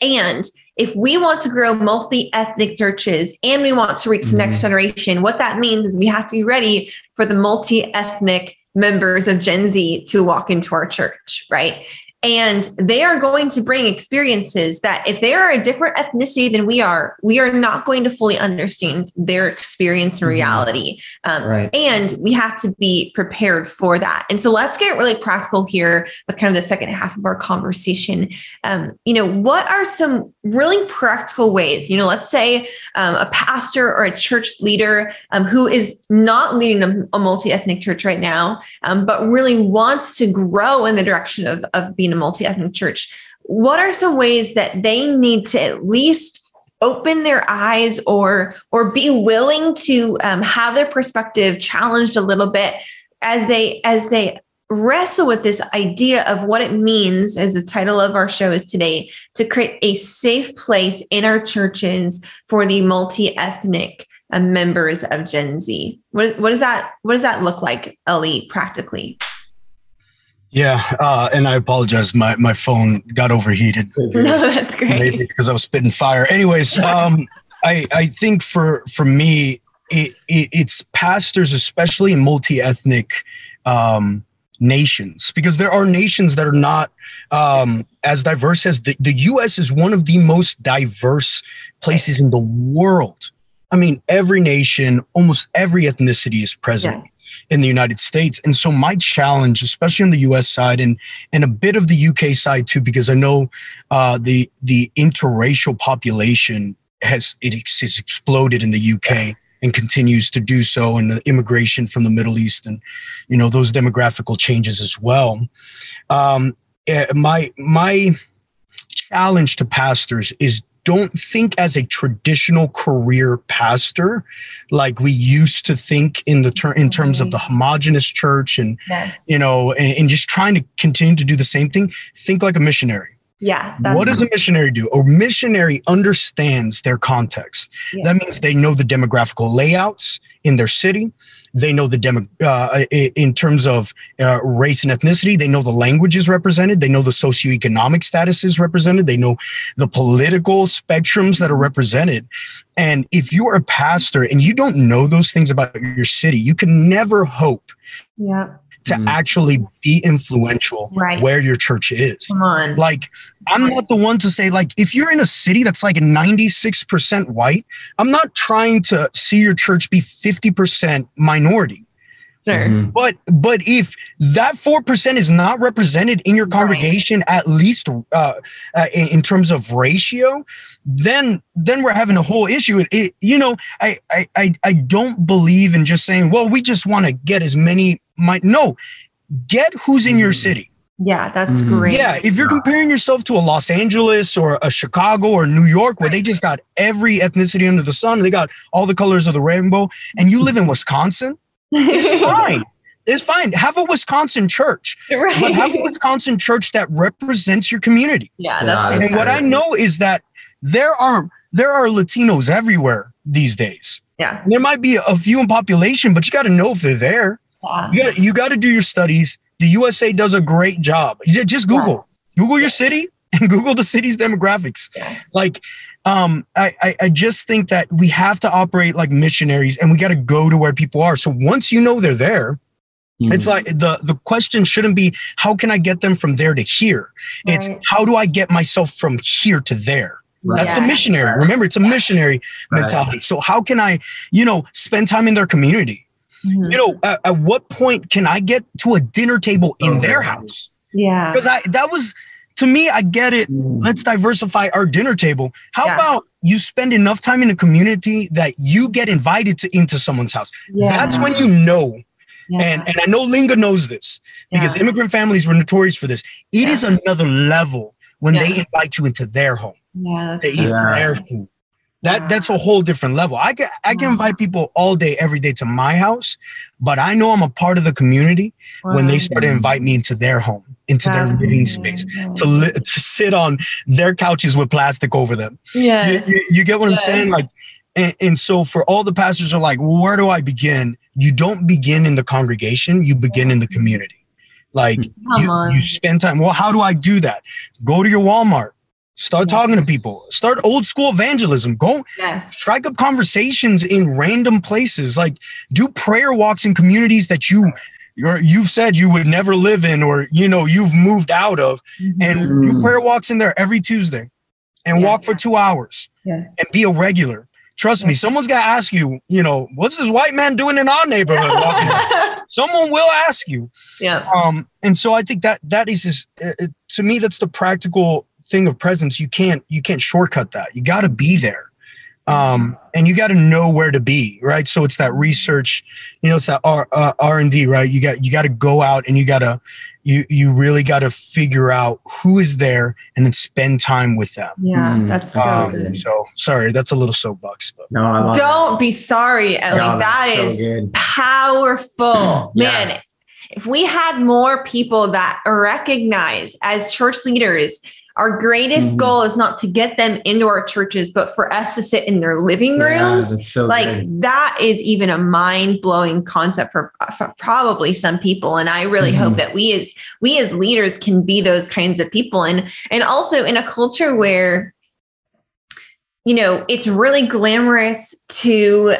And if we want to grow multi ethnic churches and we want to reach the next mm-hmm. generation, what that means is we have to be ready for the multi ethnic members of Gen Z to walk into our church, right? And they are going to bring experiences that, if they are a different ethnicity than we are, we are not going to fully understand their experience and mm-hmm. reality. Um, right. And we have to be prepared for that. And so let's get really practical here with kind of the second half of our conversation. Um, you know, what are some really practical ways? You know, let's say um, a pastor or a church leader um, who is not leading a, a multi ethnic church right now, um, but really wants to grow in the direction of, of being a multi-ethnic church what are some ways that they need to at least open their eyes or or be willing to um, have their perspective challenged a little bit as they as they wrestle with this idea of what it means as the title of our show is today to create a safe place in our churches for the multi-ethnic uh, members of gen z what, what does that what does that look like Eli practically yeah, uh, and I apologize. My my phone got overheated. No, that's great. Maybe it's because I was spitting fire. Anyways, um, I I think for for me, it, it, it's pastors, especially in multi ethnic um, nations, because there are nations that are not um, as diverse as the, the U.S. is one of the most diverse places in the world. I mean, every nation, almost every ethnicity is present. Yeah in the United States. And so my challenge, especially on the US side and and a bit of the UK side too, because I know uh, the the interracial population has it has exploded in the UK and continues to do so and the immigration from the Middle East and you know those demographical changes as well. Um, eh, my my challenge to pastors is don't think as a traditional career pastor like we used to think in the ter- in terms of the homogenous church and yes. you know and, and, just trying to continue to do the same thing think like a missionary yeah what does a missionary do a missionary understands their context yeah. that means they know the demographical layouts in their city they know the demo uh, in terms of uh, race and ethnicity. They know the language is represented. They know the socioeconomic status is represented. They know the political spectrums that are represented. And if you are a pastor and you don't know those things about your city, you can never hope yeah to mm. actually be influential right. where your church is. Come on. Like, I'm not the one to say, like, if you're in a city that's like 96% white, I'm not trying to see your church be 50% minority. Sure. Mm-hmm. But but if that four percent is not represented in your congregation, right. at least uh, uh, in, in, terms of ratio, then then we're having a whole issue. It, it, you know, I, I I don't believe in just saying, well, we just want to get as many. My no, get who's in your mm-hmm. city. Yeah, that's mm-hmm. great. Yeah, if you're comparing yourself to a Los Angeles or a Chicago or New York, where they just got every ethnicity under the sun, they got all the colors of the rainbow, and you live in Wisconsin, it's fine. It's fine. Have a Wisconsin church, right. but have a Wisconsin church that represents your community. Yeah, that's yeah, and what I know is that there are there are Latinos everywhere these days. Yeah, there might be a few in population, but you got to know if they're there. Yeah. You got you got to do your studies the USA does a great job. Just Google, yeah. Google your city and Google the city's demographics. Yeah. Like, um, I, I, I just think that we have to operate like missionaries and we got to go to where people are. So once you know they're there, it's like the, the question shouldn't be how can I get them from there to here? Right. It's how do I get myself from here to there? That's yeah. the missionary. Remember, it's a missionary right. mentality. So how can I, you know, spend time in their community? Mm-hmm. You know, at, at, what point can I get to a dinner table in their house? Yeah. Because I that was to me, I get it. Mm. Let's diversify our dinner table. How yeah. about you spend enough time in a community that you get invited to into someone's house? Yeah. That's when you know. Yeah. And and I know Linga knows this because immigrant families were notorious for this. It is another level when they invite you into their home. Yeah, they eat their food. That that's a whole different level. I can I can invite people all day, every day to my house, but I know I'm a part of the community wow. when they start to invite me into their home, into wow. their living space, to li- to sit on their couches with plastic over them. Yeah, you, you, you get what yeah. I'm saying? Like, and, and so for all the pastors are like, well, where do I begin? You don't begin in the congregation; you begin in the community. Like you, you spend time. Well, how do I do that? Go to your Walmart Start yeah. talking to people. Start old school evangelism. Go yes. strike up conversations in random places. Like do prayer walks in communities that you you're, you've said you would never live in or you know you've moved out of mm-hmm. and do prayer walks in there every Tuesday and yeah. walk for 2 hours. Yes. And be a regular. Trust yes. me, someone's got to ask you, you know, what's this white man doing in our neighborhood? Someone will ask you. Yeah. Um and so I think that that is just, uh, to me that's the practical thing of presence you can't you can't shortcut that. You got to be there. Um, and you got to know where to be right? So it's that research you know it's that r uh, r&d right? You got you got to go out and you got to you you really got to figure out who is there and then spend time with them. Yeah mm. that's so um, good. so sorry that's a little soapbox but no don't be sorry Eli. No, that is so powerful. Yeah. man if we had more people that recognize as church leaders our greatest mm-hmm. goal is not to get them into our churches, but for us to sit in their living rooms. Yeah, so like good. that is even a mind blowing concept for, for, probably some people. And I really mm-hmm. hope that we as we as leaders can be those kinds of people. And and also in a culture where you know it's really glamorous to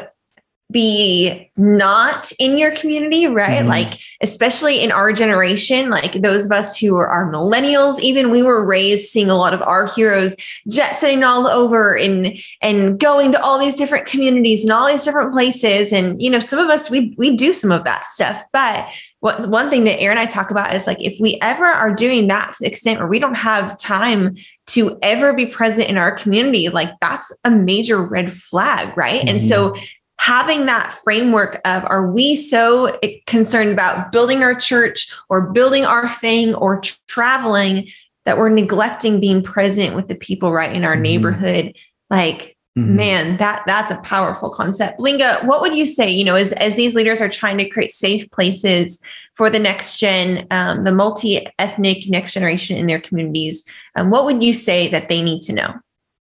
be not in your community, right? Mm-hmm. Like, especially in our generation, like those of us who are, are, millennials, even we were raised seeing a lot of our heroes jet setting all over and and going to all these different communities and all these different places. And you know, some of us we we do some of that stuff, but what one thing that Aaron and I talk about is like if we ever are doing that to the extent where we don't have time to ever be present in our community, like that's a major red flag, right? Mm-hmm. And so mm-hmm having that framework of are we so concerned about building our church or building our thing or t- traveling that we're neglecting being present with the people right in our mm-hmm. neighborhood like mm-hmm. man that that's a powerful concept linga what would you say you know as, as these leaders are trying to create safe places for the next gen um, the multi-ethnic next generation in their communities um, what would you say that they need to know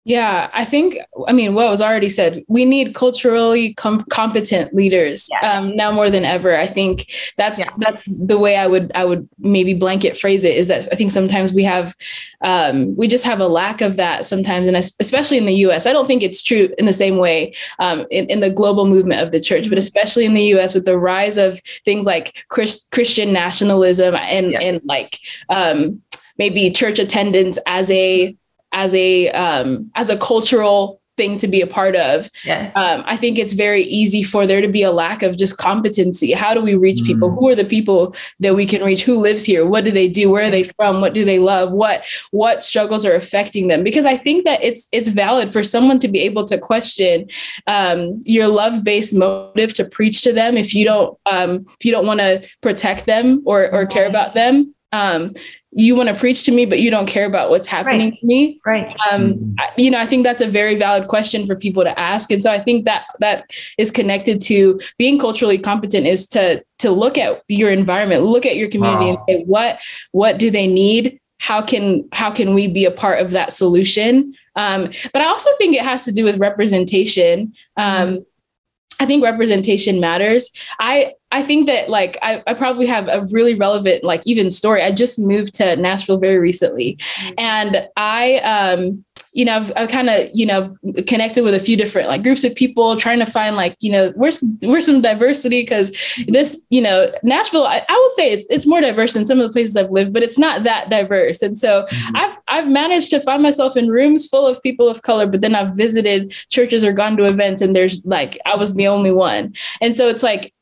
yeah, I think, I mean, what was already said, we need culturally com- competent leaders yes. um, now more than ever. I think that's yeah. that's the way I would I would maybe blanket phrase it is that I think sometimes we have um, we just have a lack of that sometimes, and especially in the U.S. I don't think it's true in the same way um, in, in, the global movement of the church, but mm-hmm. especially in the U.S. with the rise of things like Chris, Christian nationalism and yes. and like um, maybe church attendance as a as a um, as a cultural thing to be a part of. Yes. Um, I think it's very easy for there to be a lack of just competency. How do we reach mm. people? Who are the people that we can reach? Who lives here? What do they do? Where are they from? What do they love? What what struggles are affecting them? Because I think that it's it's valid for someone to be able to question um, your love based motive to preach to them if you don't um, if you don't want to protect them or or care about them um, you want to preach to me, but you don't care about what's happening Right. to me. Right. Um, Mhm. You know, I think that's a very valid question for people to ask, and so I think that that is connected to being culturally competent is to to look at your environment, look at your community, Wow. and say what what do they need? How can how can we be a part of that solution? Um, but I also think it has to do with representation. Um, I think representation matters. I I think that like I, I probably have a really relevant like even story. I just moved to Nashville very recently, and I um you know I've, I've kind of you know connected with a few different like groups of people trying to find like you know where's where's some diversity because this you know Nashville I, I would say it, it's more diverse than some of the places I've lived, but it's not that diverse, and so Mhm. I've I've managed to find myself in rooms full of people of color, but then I've visited churches or gone to events and there's like I was the only one. And so it's like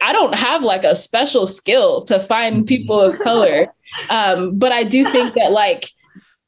I don't have like a special skill to find people of color. Um, but I do think that like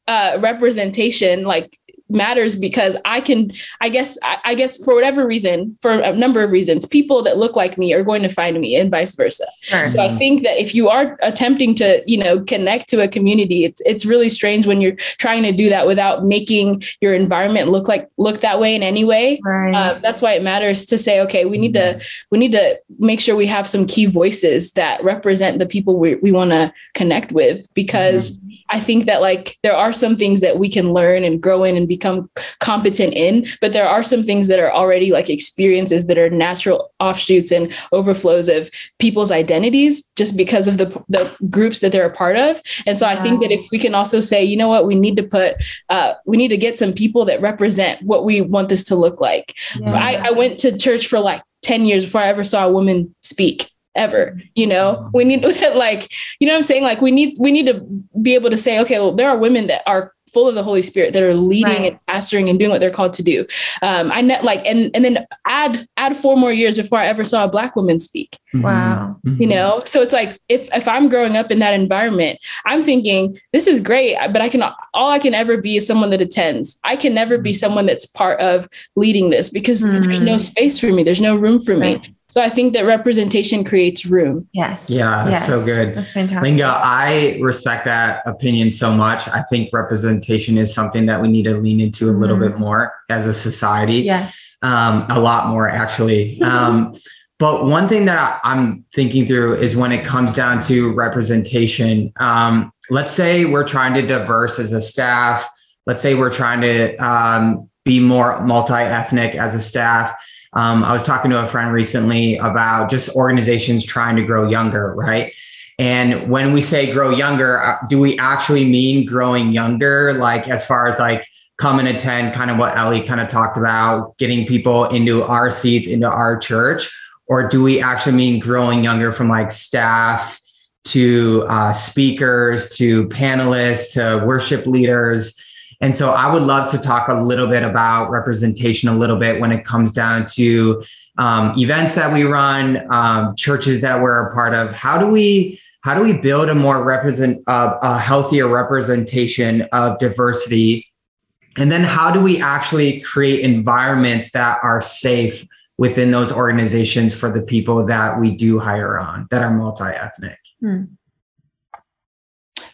uh representation like matters because I can I guess I, I guess for whatever reason, for a number of reasons, people that look like me are going to find me and vice versa. Sure. So I mm-hmm. think that if you are attempting to, you know, connect to a community, it's it's really strange when you're trying to do that without making your environment look like look that way in any way. Right. Um, that's why it matters to say, okay, we need to mm-hmm. we need to make sure we have some key voices that represent the people we, we want to connect with because mm-hmm. I think that like there are some things that we can learn and grow in and become competent in, but there are some things that are already like experiences that are natural offshoots and overflows of people's identities just because of the the groups that they're a part of. And so I think that if we can also say, you know what, we need to put uh, we need to get some people that represent what we want this to look like. Yeah. I, I went to church for like 10 years before I ever saw a woman speak ever you know we need like you know what i'm saying like we need we need to be able to say okay well there are women that are full of the holy spirit that are leading Right. and pastoring and doing what they're called to do um i net like and and then add add four more years before i ever saw a black woman speak Wow. Mhm. you know so it's like if if i'm growing up in that environment i'm thinking this is great but i can all i can ever be is someone that attends i can never be someone that's part of leading this because there's Hmm. no space for me there's no room for me Right. So i think that representation creates room Yes. Yeah, that's so good. That's fantastic. Linga, I respect that opinion so much. I think representation is something that we need to lean into a little Mhm. bit more as a society. Yes. um, a lot more actually. Um, but one thing that I, I'm thinking through is when it comes down to representation. Um, let's say we're trying to diverse as a staff. Let's say we're trying to um, be more multi-ethnic as a staff. Um, I was talking to a friend recently about just organizations trying to grow younger, right? And when we say grow younger, uh, do we actually mean growing younger? Like as far as like come and attend kind of what Eli kind of talked about, getting people into our seats, into our church? Or do we actually mean growing younger from like staff to uh, speakers to panelists to worship leaders? And so I would love to talk a little bit about representation a little bit when it comes down to um, events that we run, um, churches that we're a part of. How do we how do we build a more represent uh, a healthier representation of diversity? And then how do we actually create environments that are safe within those organizations for the people that we do hire on that are multi-ethnic?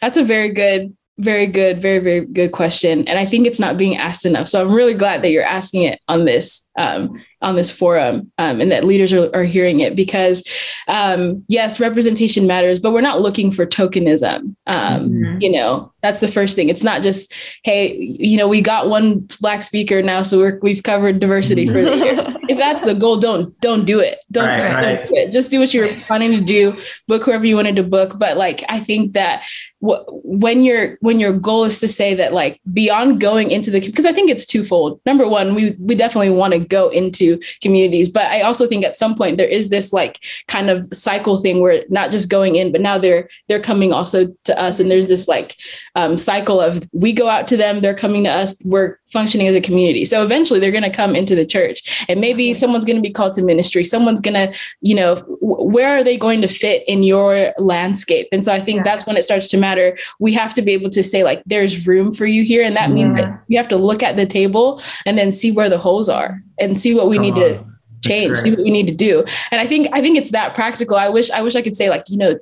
That's a very good very good very very good question and i think it's not being asked enough so i'm really glad that you're asking it on this um, on this forum um, and that leaders are, are hearing it because um, yes representation matters but we're not looking for tokenism. Um, Mhm. you know that's the first thing. It's not just hey you know we got one black speaker now so we're, we've covered diversity for the year. If that's the goal don't don't do it. Don't, Right, don't right. do it. Just do what you're planning to do. Book whoever you wanted to book. But like i think that wh- when your when your goal is to say that like beyond going into the because i think it's twofold. Number one we we definitely want to go into communities. But i also think at some point there is this like kind of cycle thing where not just going in but now they're they're coming also to us. And there's this like um, cycle of we go out to them they're coming to us we're functioning as a community. So eventually they're going to come into the church. And maybe someone's going to be called to ministry. Someone's going to you know where are they going to fit in your landscape? And so i think Yeah. that's when it starts to matter. We have to be able to say like there's room for you here. And that means Yeah. that you have to look at the table and then see where the holes are and see what we Come need to change see what we need to do. And i think i think it's that practical. I wish i wish i could say like you know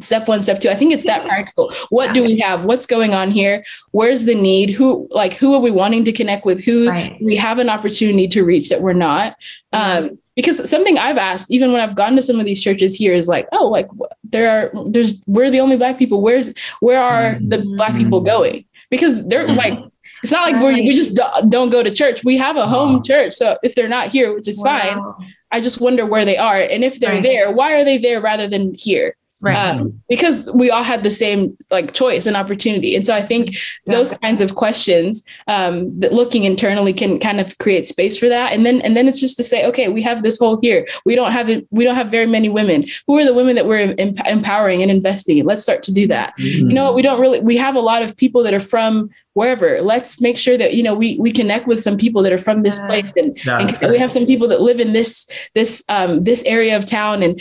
step one step two. I think it's that practical. What do we have? What's going on here? Where's the need? Who like who are we wanting to connect with? Who right. we have an opportunity to reach that we're not? Um, because something I've asked, even when I've gone to some of these churches here, is like, oh, like there are, there's, we're the only black people. Where's, where are the black people mm-hmm. going? Because they're like, it's not like we we just don't go to church. We have a home wow. church. So if they're not here, which is wow. fine, I just wonder where they are. And if they're right. there, why are they there rather than here? Right. Um, because we all had the same like choice and opportunity. And so I think yeah. those kinds of questions um, that looking internally can kind of create space for that. And then and then it's just to say, okay, we have this whole here. We don't have it. We don't have very many women. Who are the women that we're em- empowering and investing in? Let's start to do that. Mm-hmm. You know, we don't really. We have a lot of people that are from wherever let's make sure that you know we we connect with some people that are from this place and, and we have some people that live in this this um, this area of town and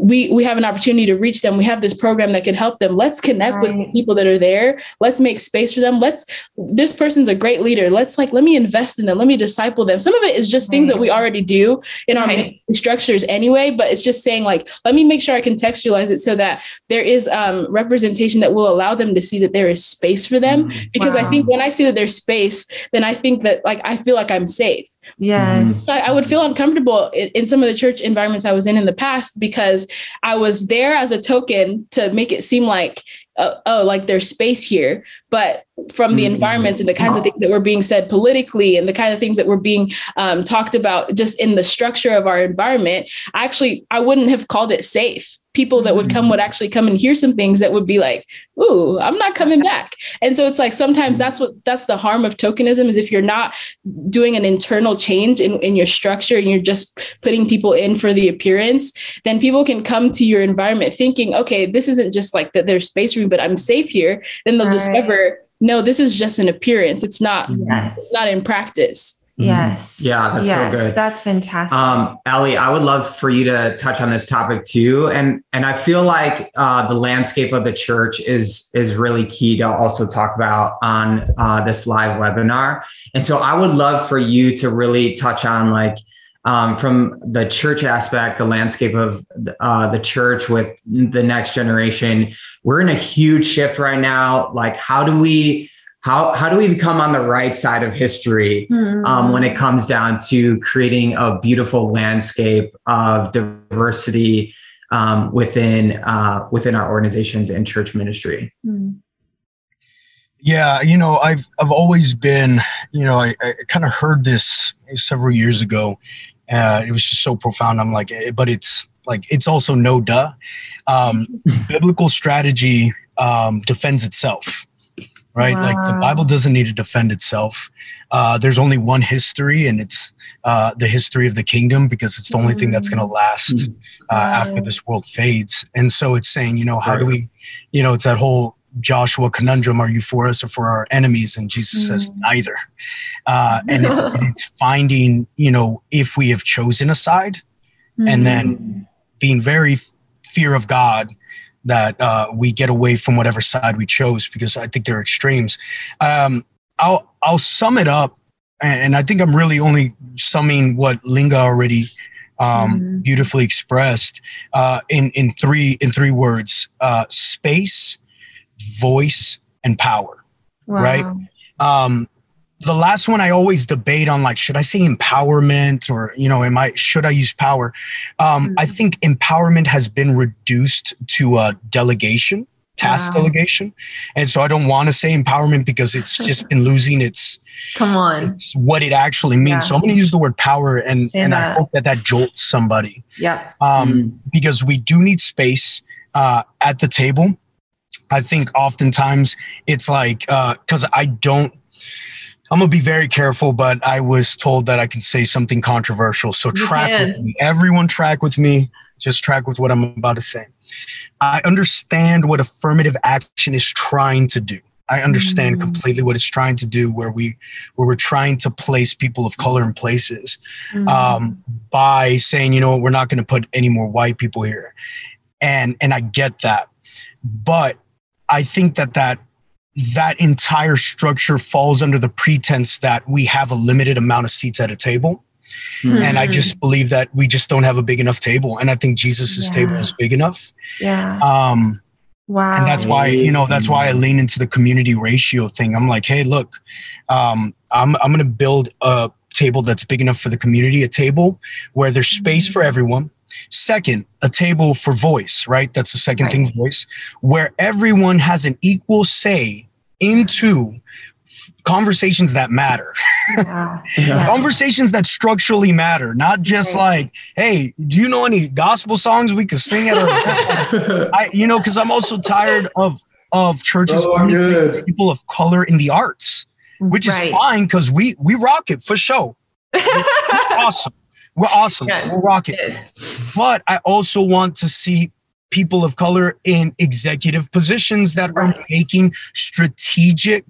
we we have an opportunity to reach them we have this program that could help them let's connect right. with people that are there let's make space for them let's this person's a great leader let's like let me invest in them let me disciple them some of it is just things right. that we already do in our right. structures anyway but it's just saying like let me make sure i contextualize it so that there is um, representation that will allow them to see that there is space for them mm. because wow. i think when I see that there's space, then I think that like I feel like I'm safe. Yes. So I, I would feel uncomfortable in, in, some of the church environments I was in in the past because I was there as a token to make it seem like uh, oh, like there's space here. But from the mm-hmm. environments and the kinds of things that were being said politically and the kind of things that were being um, talked about just in the structure of our environment, actually, I wouldn't have called it safe people that would come would mm. actually come and hear some things that would be like, ooh, I'm not coming back. And so it's like sometimes that's what that's the harm of tokenism is if you're not doing an internal change in, in your structure and you're just putting people in for the appearance, then people can come to your environment thinking, okay, this isn't just like that there's space for me, but I'm safe here. Then they'll discover, no, this is just an appearance. It's not, yes. it's not in practice. Mm-hmm. Yes. Yeah, that's yes, so good. That's fantastic. Um, Eli, I would love for you to touch on this topic too. And and I feel like uh, the landscape of the church is is really key to also talk about on uh, this live webinar. And so I would love for you to really touch on like um, from the church aspect, the landscape of uh, the church with the next generation. We're in a huge shift right now. Like, how do we how how do we become on the right side of history mm-hmm. um, when it comes down to creating a beautiful landscape of diversity um, within uh, within our organizations and church ministry? Mm-hmm. Yeah, you know, I've I've always been, you know, I, I kind of heard this several years ago. Uh, it was just so profound. I'm like, eh, but it's like it's also no duh. Um, biblical strategy um, defends itself right? Wow. Like the Bible doesn't need to defend itself. Uh, there's only one history, and it's uh, the history of the kingdom because it's the only mm. thing that's going to last mm. uh, after this world fades. And so it's saying, you know, how right. do we, you know, it's that whole Joshua conundrum: Are you for us or for our enemies? And Jesus mm. says neither. Uh, and it's, it's, finding, you know, if we have chosen a side, and then mm. being very fear of God that uh, we get away from whatever side we chose because I think they're extremes. Um, I'll I'll sum it up, and I think I'm really only summing what Linga already um, mm-hmm. beautifully expressed uh, in in three in three words: uh, space, voice, and power. Wow. Right. Um, the last one I always debate on like should I say empowerment or you know am I should I use power? Um, mm-hmm. I think empowerment has been reduced to a delegation, task wow. delegation, and so I don't want to say empowerment because it's just been losing its come on its, what it actually means. Yeah. So I'm going to use the word power and say and that. I hope that that jolts somebody. Yeah. Um, mm-hmm. because we do need space uh, at the table. I think oftentimes it's like because uh, I don't I'm gonna be very careful, but I was told that I can say something controversial. So track with me. Everyone track with me. Just track with what I'm about to say. I understand what affirmative action is trying to do. I understand mm. completely what it's trying to do, where we where we're trying to place people of color in places mm. um, by saying, you know, we're not going to put any more white people here, and and I get that, but I think that that that entire structure falls under the pretense that we have a limited amount of seats at a table. Mm-hmm. And I just believe that we just don't have a big enough table. And I think Jesus's yeah. table is big enough. Yeah. Um, wow. And that's why, you know, that's why I lean into the community ratio thing. I'm like, hey, look, um, I'm, I'm going to build a table that's big enough for the community, a table where there's space mm-hmm. for everyone. Second, a table for voice, right? That's the second right. thing, voice, where everyone has an equal say into conversations that matter. Yeah. conversations that structurally matter, not just right. like, hey, do you know any gospel songs we could sing at our I, you know, because I'm also tired of of churches oh, people of color in the arts, which right. is fine because we we rock it for show. awesome. We're awesome. Yes. We're rocking. But I also want to see people of color in executive positions that right. are making strategic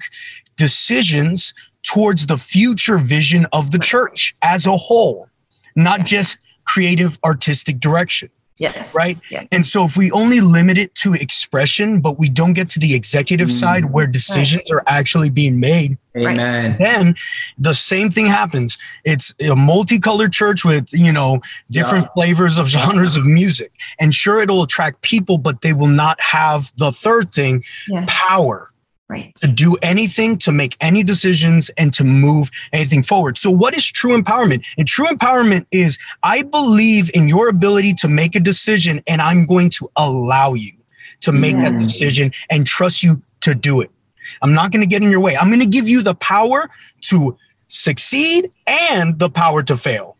decisions towards the future vision of the church as a whole, not just creative artistic direction. Yes. Right. Yeah. And so if we only limit it to expression, but we don't get to the executive mm. side where decisions right. are actually being made, Amen. then the same thing happens. It's a multicolored church with, you know, different yeah. flavors of genres of music. And sure, it'll attract people, but they will not have the third thing, yes. power right. to do anything, to make any decisions, and to move anything forward. So, what is true empowerment? And true empowerment is I believe in your ability to make a decision, and I'm going to allow you to make yeah. that mm. decision and trust you to do it. I'm not going to get in your way. I'm going to give you the power to succeed and the power to fail.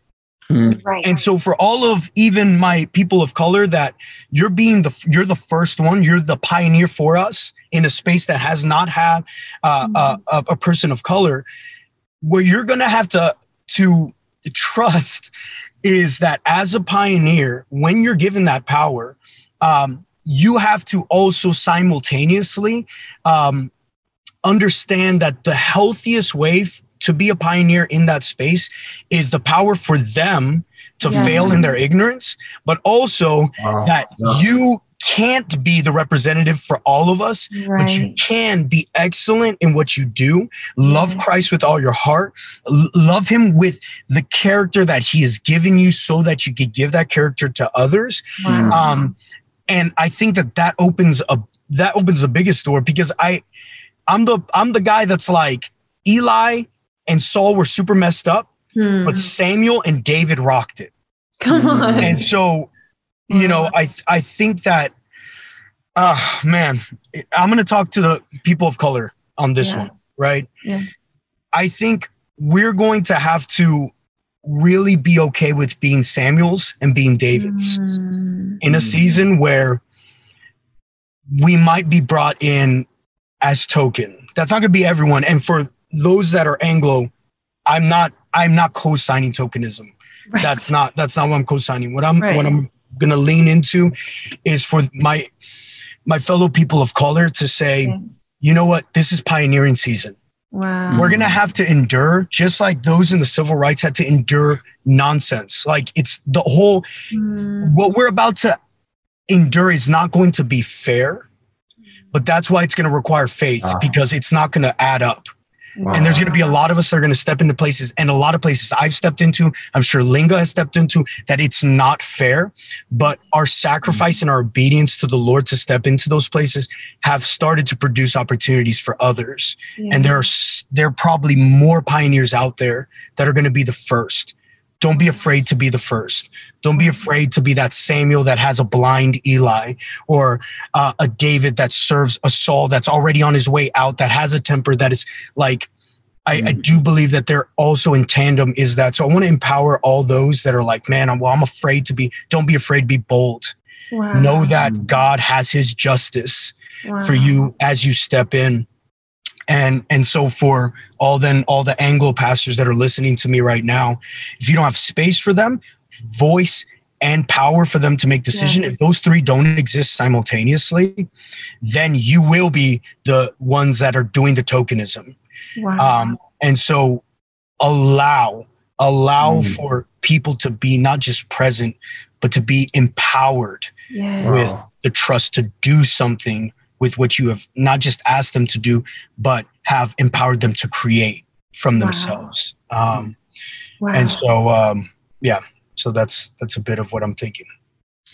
Mm. Right. And so for all of even my people of color that you're being the you're the first one, you're the pioneer for us in a space that has not had uh, mm. a, a person of color where you're going to have to to trust is that as a pioneer when you're given that power um, you have to also simultaneously um, understand that the healthiest way to be a pioneer in that space is the power for them to yeah. fail in their ignorance, but also wow. that yeah. you can't be the representative for all of us, right. but you can be excellent in what you do. Love Christ with all your heart. L- love him with the character that he has given you so that you could give that character to others. Wow. Um, and I think that that opens a that opens the biggest door because I I'm the I'm the guy that's like Eli and Saul were super messed up, hmm. but Samuel and David rocked it. Come on. And so, you know, I I think that, uh man, I'm gonna talk to the people of color on this yeah. one, right? Yeah. I think we're going to have to really be okay with being Samuels and being Davids mm. in a season where we might be brought in as token. That's not going to be everyone. And for those that are Anglo, I'm not I'm not co-signing tokenism. Right. That's not that's not what I'm co-signing. What I'm right. what I'm gonna lean into is for my my fellow people of color to say, yes. you know what, this is pioneering season. Wow. We're gonna have to endure, just like those in the civil rights had to endure nonsense. Like it's the whole mm. what we're about to endure is not going to be fair, but that's why it's gonna require faith uh. because it's not gonna add up. Wow. And there's going to be a lot of us that are going to step into places and a lot of places I've stepped into, I'm sure Linga has stepped into that it's not fair, but our sacrifice and our obedience to the Lord to step into those places have started to produce opportunities for others. Yeah. And there are, there are probably more pioneers out there that are going to be the first. Don't be afraid to be the first. Don't be afraid to be that Samuel that has a blind Eli or uh, a David that serves a Saul that's already on his way out, that has a temper that is like, I, I, do believe that they're also in tandem is that. So I want to empower all those that are like, man, I'm, well, I'm afraid to be, don't be afraid, be bold. Wow. Know that God has his justice wow. for you as you step in and and so for all then all the anglo pastors that are listening to me right now if you don't have space for them voice and power for them to make decision yeah. if those three don't exist simultaneously then you will be the ones that are doing the tokenism wow. um, and so allow allow mm. for people to be not just present but to be empowered yes. with the trust to do something with what you have not just asked them to do, but have empowered them to create from themselves. Wow. Um, Wow. And so, um, yeah, so that's that's a bit of what I'm thinking.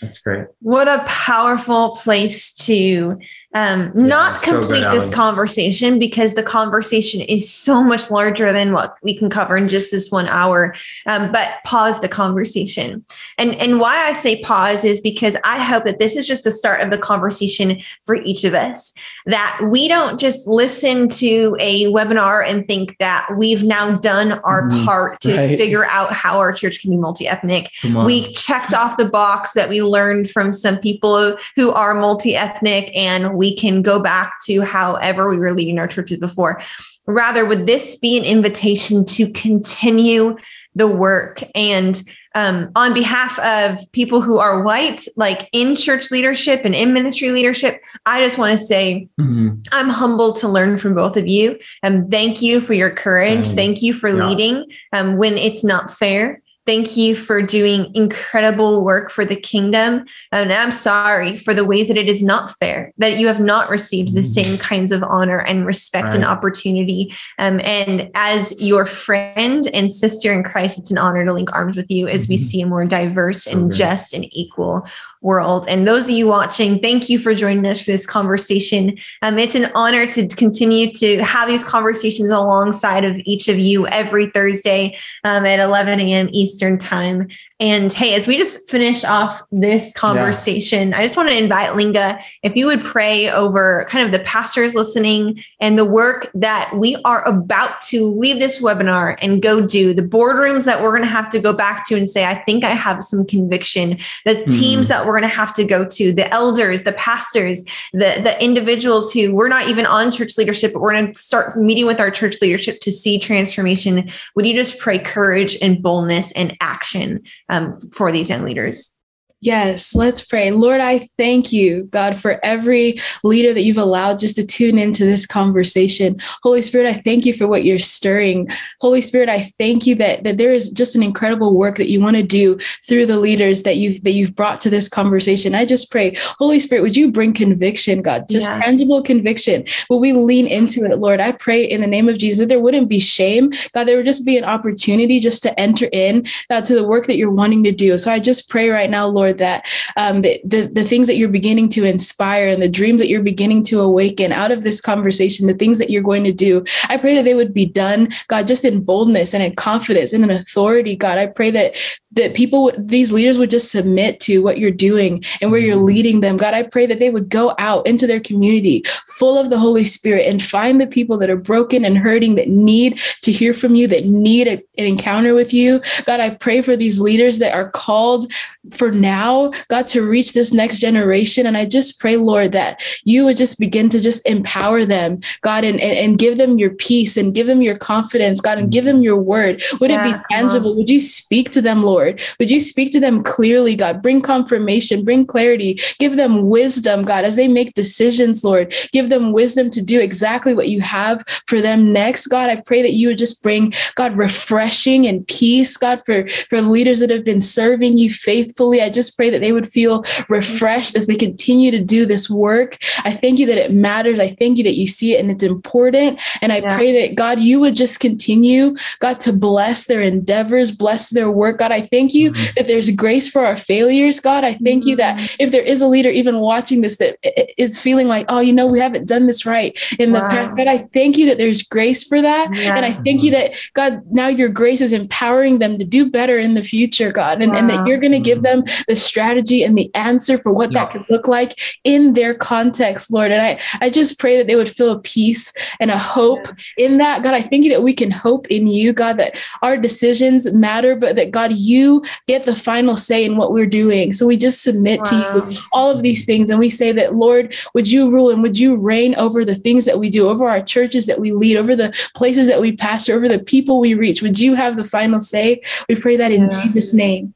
That's great. What a powerful place to um, yeah, not complete so this conversation because the conversation is so much larger than what we can cover in just this one hour. Um, but pause the conversation. And, and why I say pause is because I hope that this is just the start of the conversation for each of us, that we don't just listen to a webinar and think that we've now done our mm, part to right. figure out how our church can be multi ethnic. We checked off the box that we learned from some people who are multi ethnic and we can go back to however we were leading our churches before. Rather, would this be an invitation to continue the work and um, on behalf of people who are white, like in church leadership and in ministry leadership, I just want to say mm-hmm. I'm humbled to learn from both of you. And um, thank you for your courage. Same. Thank you for yeah. leading um, when it's not fair. Thank you for doing incredible work for the kingdom. And I'm sorry for the ways that it is not fair, that you have not received the same mm. kinds of honor and respect right. and opportunity. Um, and as your friend and sister in Christ, it's an honor to link arms with you as we mm-hmm. see a more diverse so and just and equal world. And those of you watching, thank you for joining us for this conversation. Um, it's an honor to continue to have these conversations alongside of each of you every Thursday um, at 11 a.m. Eastern Time. And hey, as we just finish off this conversation, yeah. I just want to invite Linga, if you would pray over kind of the pastors listening and the work that we are about to leave this webinar and go do, the boardrooms that we're going to have to go back to and say, I think I have some conviction, the mm. teams that we're going to have to go to, the elders, the pastors, the, the individuals who we're not even on church leadership, but we're going to start meeting with our church leadership to see transformation. Would you just pray courage and boldness and action? Um, for these young leaders. Yes, let's pray. Lord, I thank you, God, for every leader that you've allowed just to tune into this conversation. Holy Spirit, I thank you for what you're stirring. Holy Spirit, I thank you that, that there is just an incredible work that you want to do through the leaders that you've that you've brought to this conversation. I just pray, Holy Spirit, would you bring conviction, God, just yeah. tangible conviction? Will we lean into it, Lord? I pray in the name of Jesus that there wouldn't be shame, God, there would just be an opportunity just to enter in God, to the work that you're wanting to do. So I just pray right now, Lord Lord, that um, the, the, the things that you're beginning to inspire and the dreams that you're beginning to awaken out of this conversation, the things that you're going to do, I pray that they would be done, God, just in boldness and in confidence and in authority, God. I pray that that people these leaders would just submit to what you're doing and where you're mm-hmm. leading them god i pray that they would go out into their community full of the holy spirit and find the people that are broken and hurting that need to hear from you that need a, an encounter with you god i pray for these leaders that are called for now god to reach this next generation and i just pray lord that you would just begin to just empower them god and, and, and give them your peace and give them your confidence god and give them your word would yeah, it be tangible would you speak to them lord Lord. Would you speak to them clearly, God? Bring confirmation, bring clarity, give them wisdom, God, as they make decisions, Lord. Give them wisdom to do exactly what you have for them next, God. I pray that you would just bring, God, refreshing and peace, God, for, for leaders that have been serving you faithfully. I just pray that they would feel refreshed as they continue to do this work. I thank you that it matters. I thank you that you see it and it's important. And I yeah. pray that, God, you would just continue, God, to bless their endeavors, bless their work. God, I thank you mm-hmm. that there's grace for our failures, God. I thank you that mm-hmm. if there is a leader even watching this that is feeling like, oh, you know, we haven't done this right in wow. the past, God, I thank you that there's grace for that. Yeah. And I thank you that, God, now your grace is empowering them to do better in the future, God, and, wow. and that you're going to give them the strategy and the answer for what yeah. that could look like in their context, Lord. And I, I just pray that they would feel a peace and a hope yeah. in that. God, I thank you that we can hope in you, God, that our decisions matter, but that, God, you you get the final say in what we're doing. So we just submit wow. to you all of these things. And we say that, Lord, would you rule and would you reign over the things that we do, over our churches that we lead, over the places that we pastor, over the people we reach? Would you have the final say? We pray that in yeah. Jesus' name.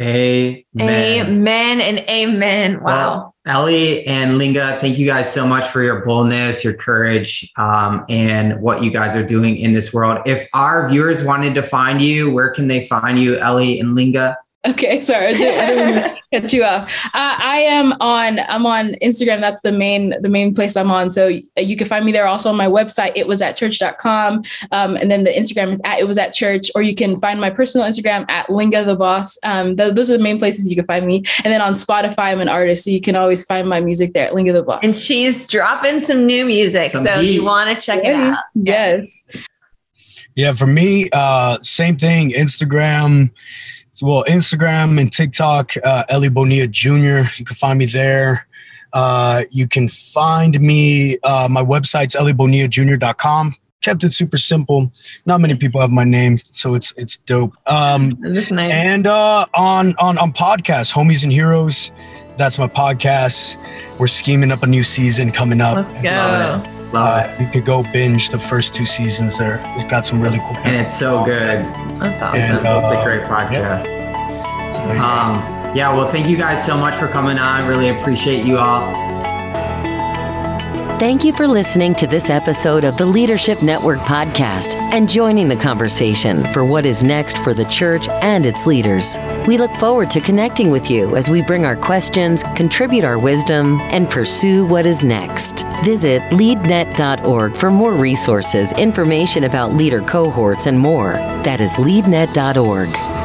Amen. Amen and amen. Wow. Well, Eli and Linga, thank you guys so much for your boldness, your courage, um, and what you guys are doing in this world. If our viewers wanted to find you, where can they find you, Eli and Linga? Okay, sorry, I didn't, I didn't cut you off. Uh, I am on. I'm on Instagram. That's the main the main place I'm on. So you can find me there. Also on my website, it was at church.com. Um, and then the Instagram is at it was at church. Or you can find my personal Instagram at Linga the Boss. Um, th- those are the main places you can find me. And then on Spotify, I'm an artist, so you can always find my music there at Linga the Boss. And she's dropping some new music, some so heat. you want to check it out. Yes. Yeah, for me, uh, same thing. Instagram well, Instagram and TikTok, uh, Eli Bonilla Jr. You can find me there. Uh, you can find me, uh, my website's elibonillajr.com. Kept it super simple. Not many people have my name, so it's it's dope. Um, nice. And uh, on on on podcasts, homies and heroes. That's my podcast. We're scheming up a new season coming up. Let's go. Love it. You could go binge the first two seasons there. It's got some really cool. And it's so good. That's awesome. It's, a, it's a great podcast. Um, yeah, well, thank you guys so much for coming on. I really appreciate you all. Thank you for listening to this episode of the Leadership Network podcast and joining the conversation for what is next for the church and its leaders. We look forward to connecting with you as we bring our questions, contribute our wisdom, and pursue what is next. Visit leadnet.org for more resources, information about leader cohorts, and more. That is leadnet.org.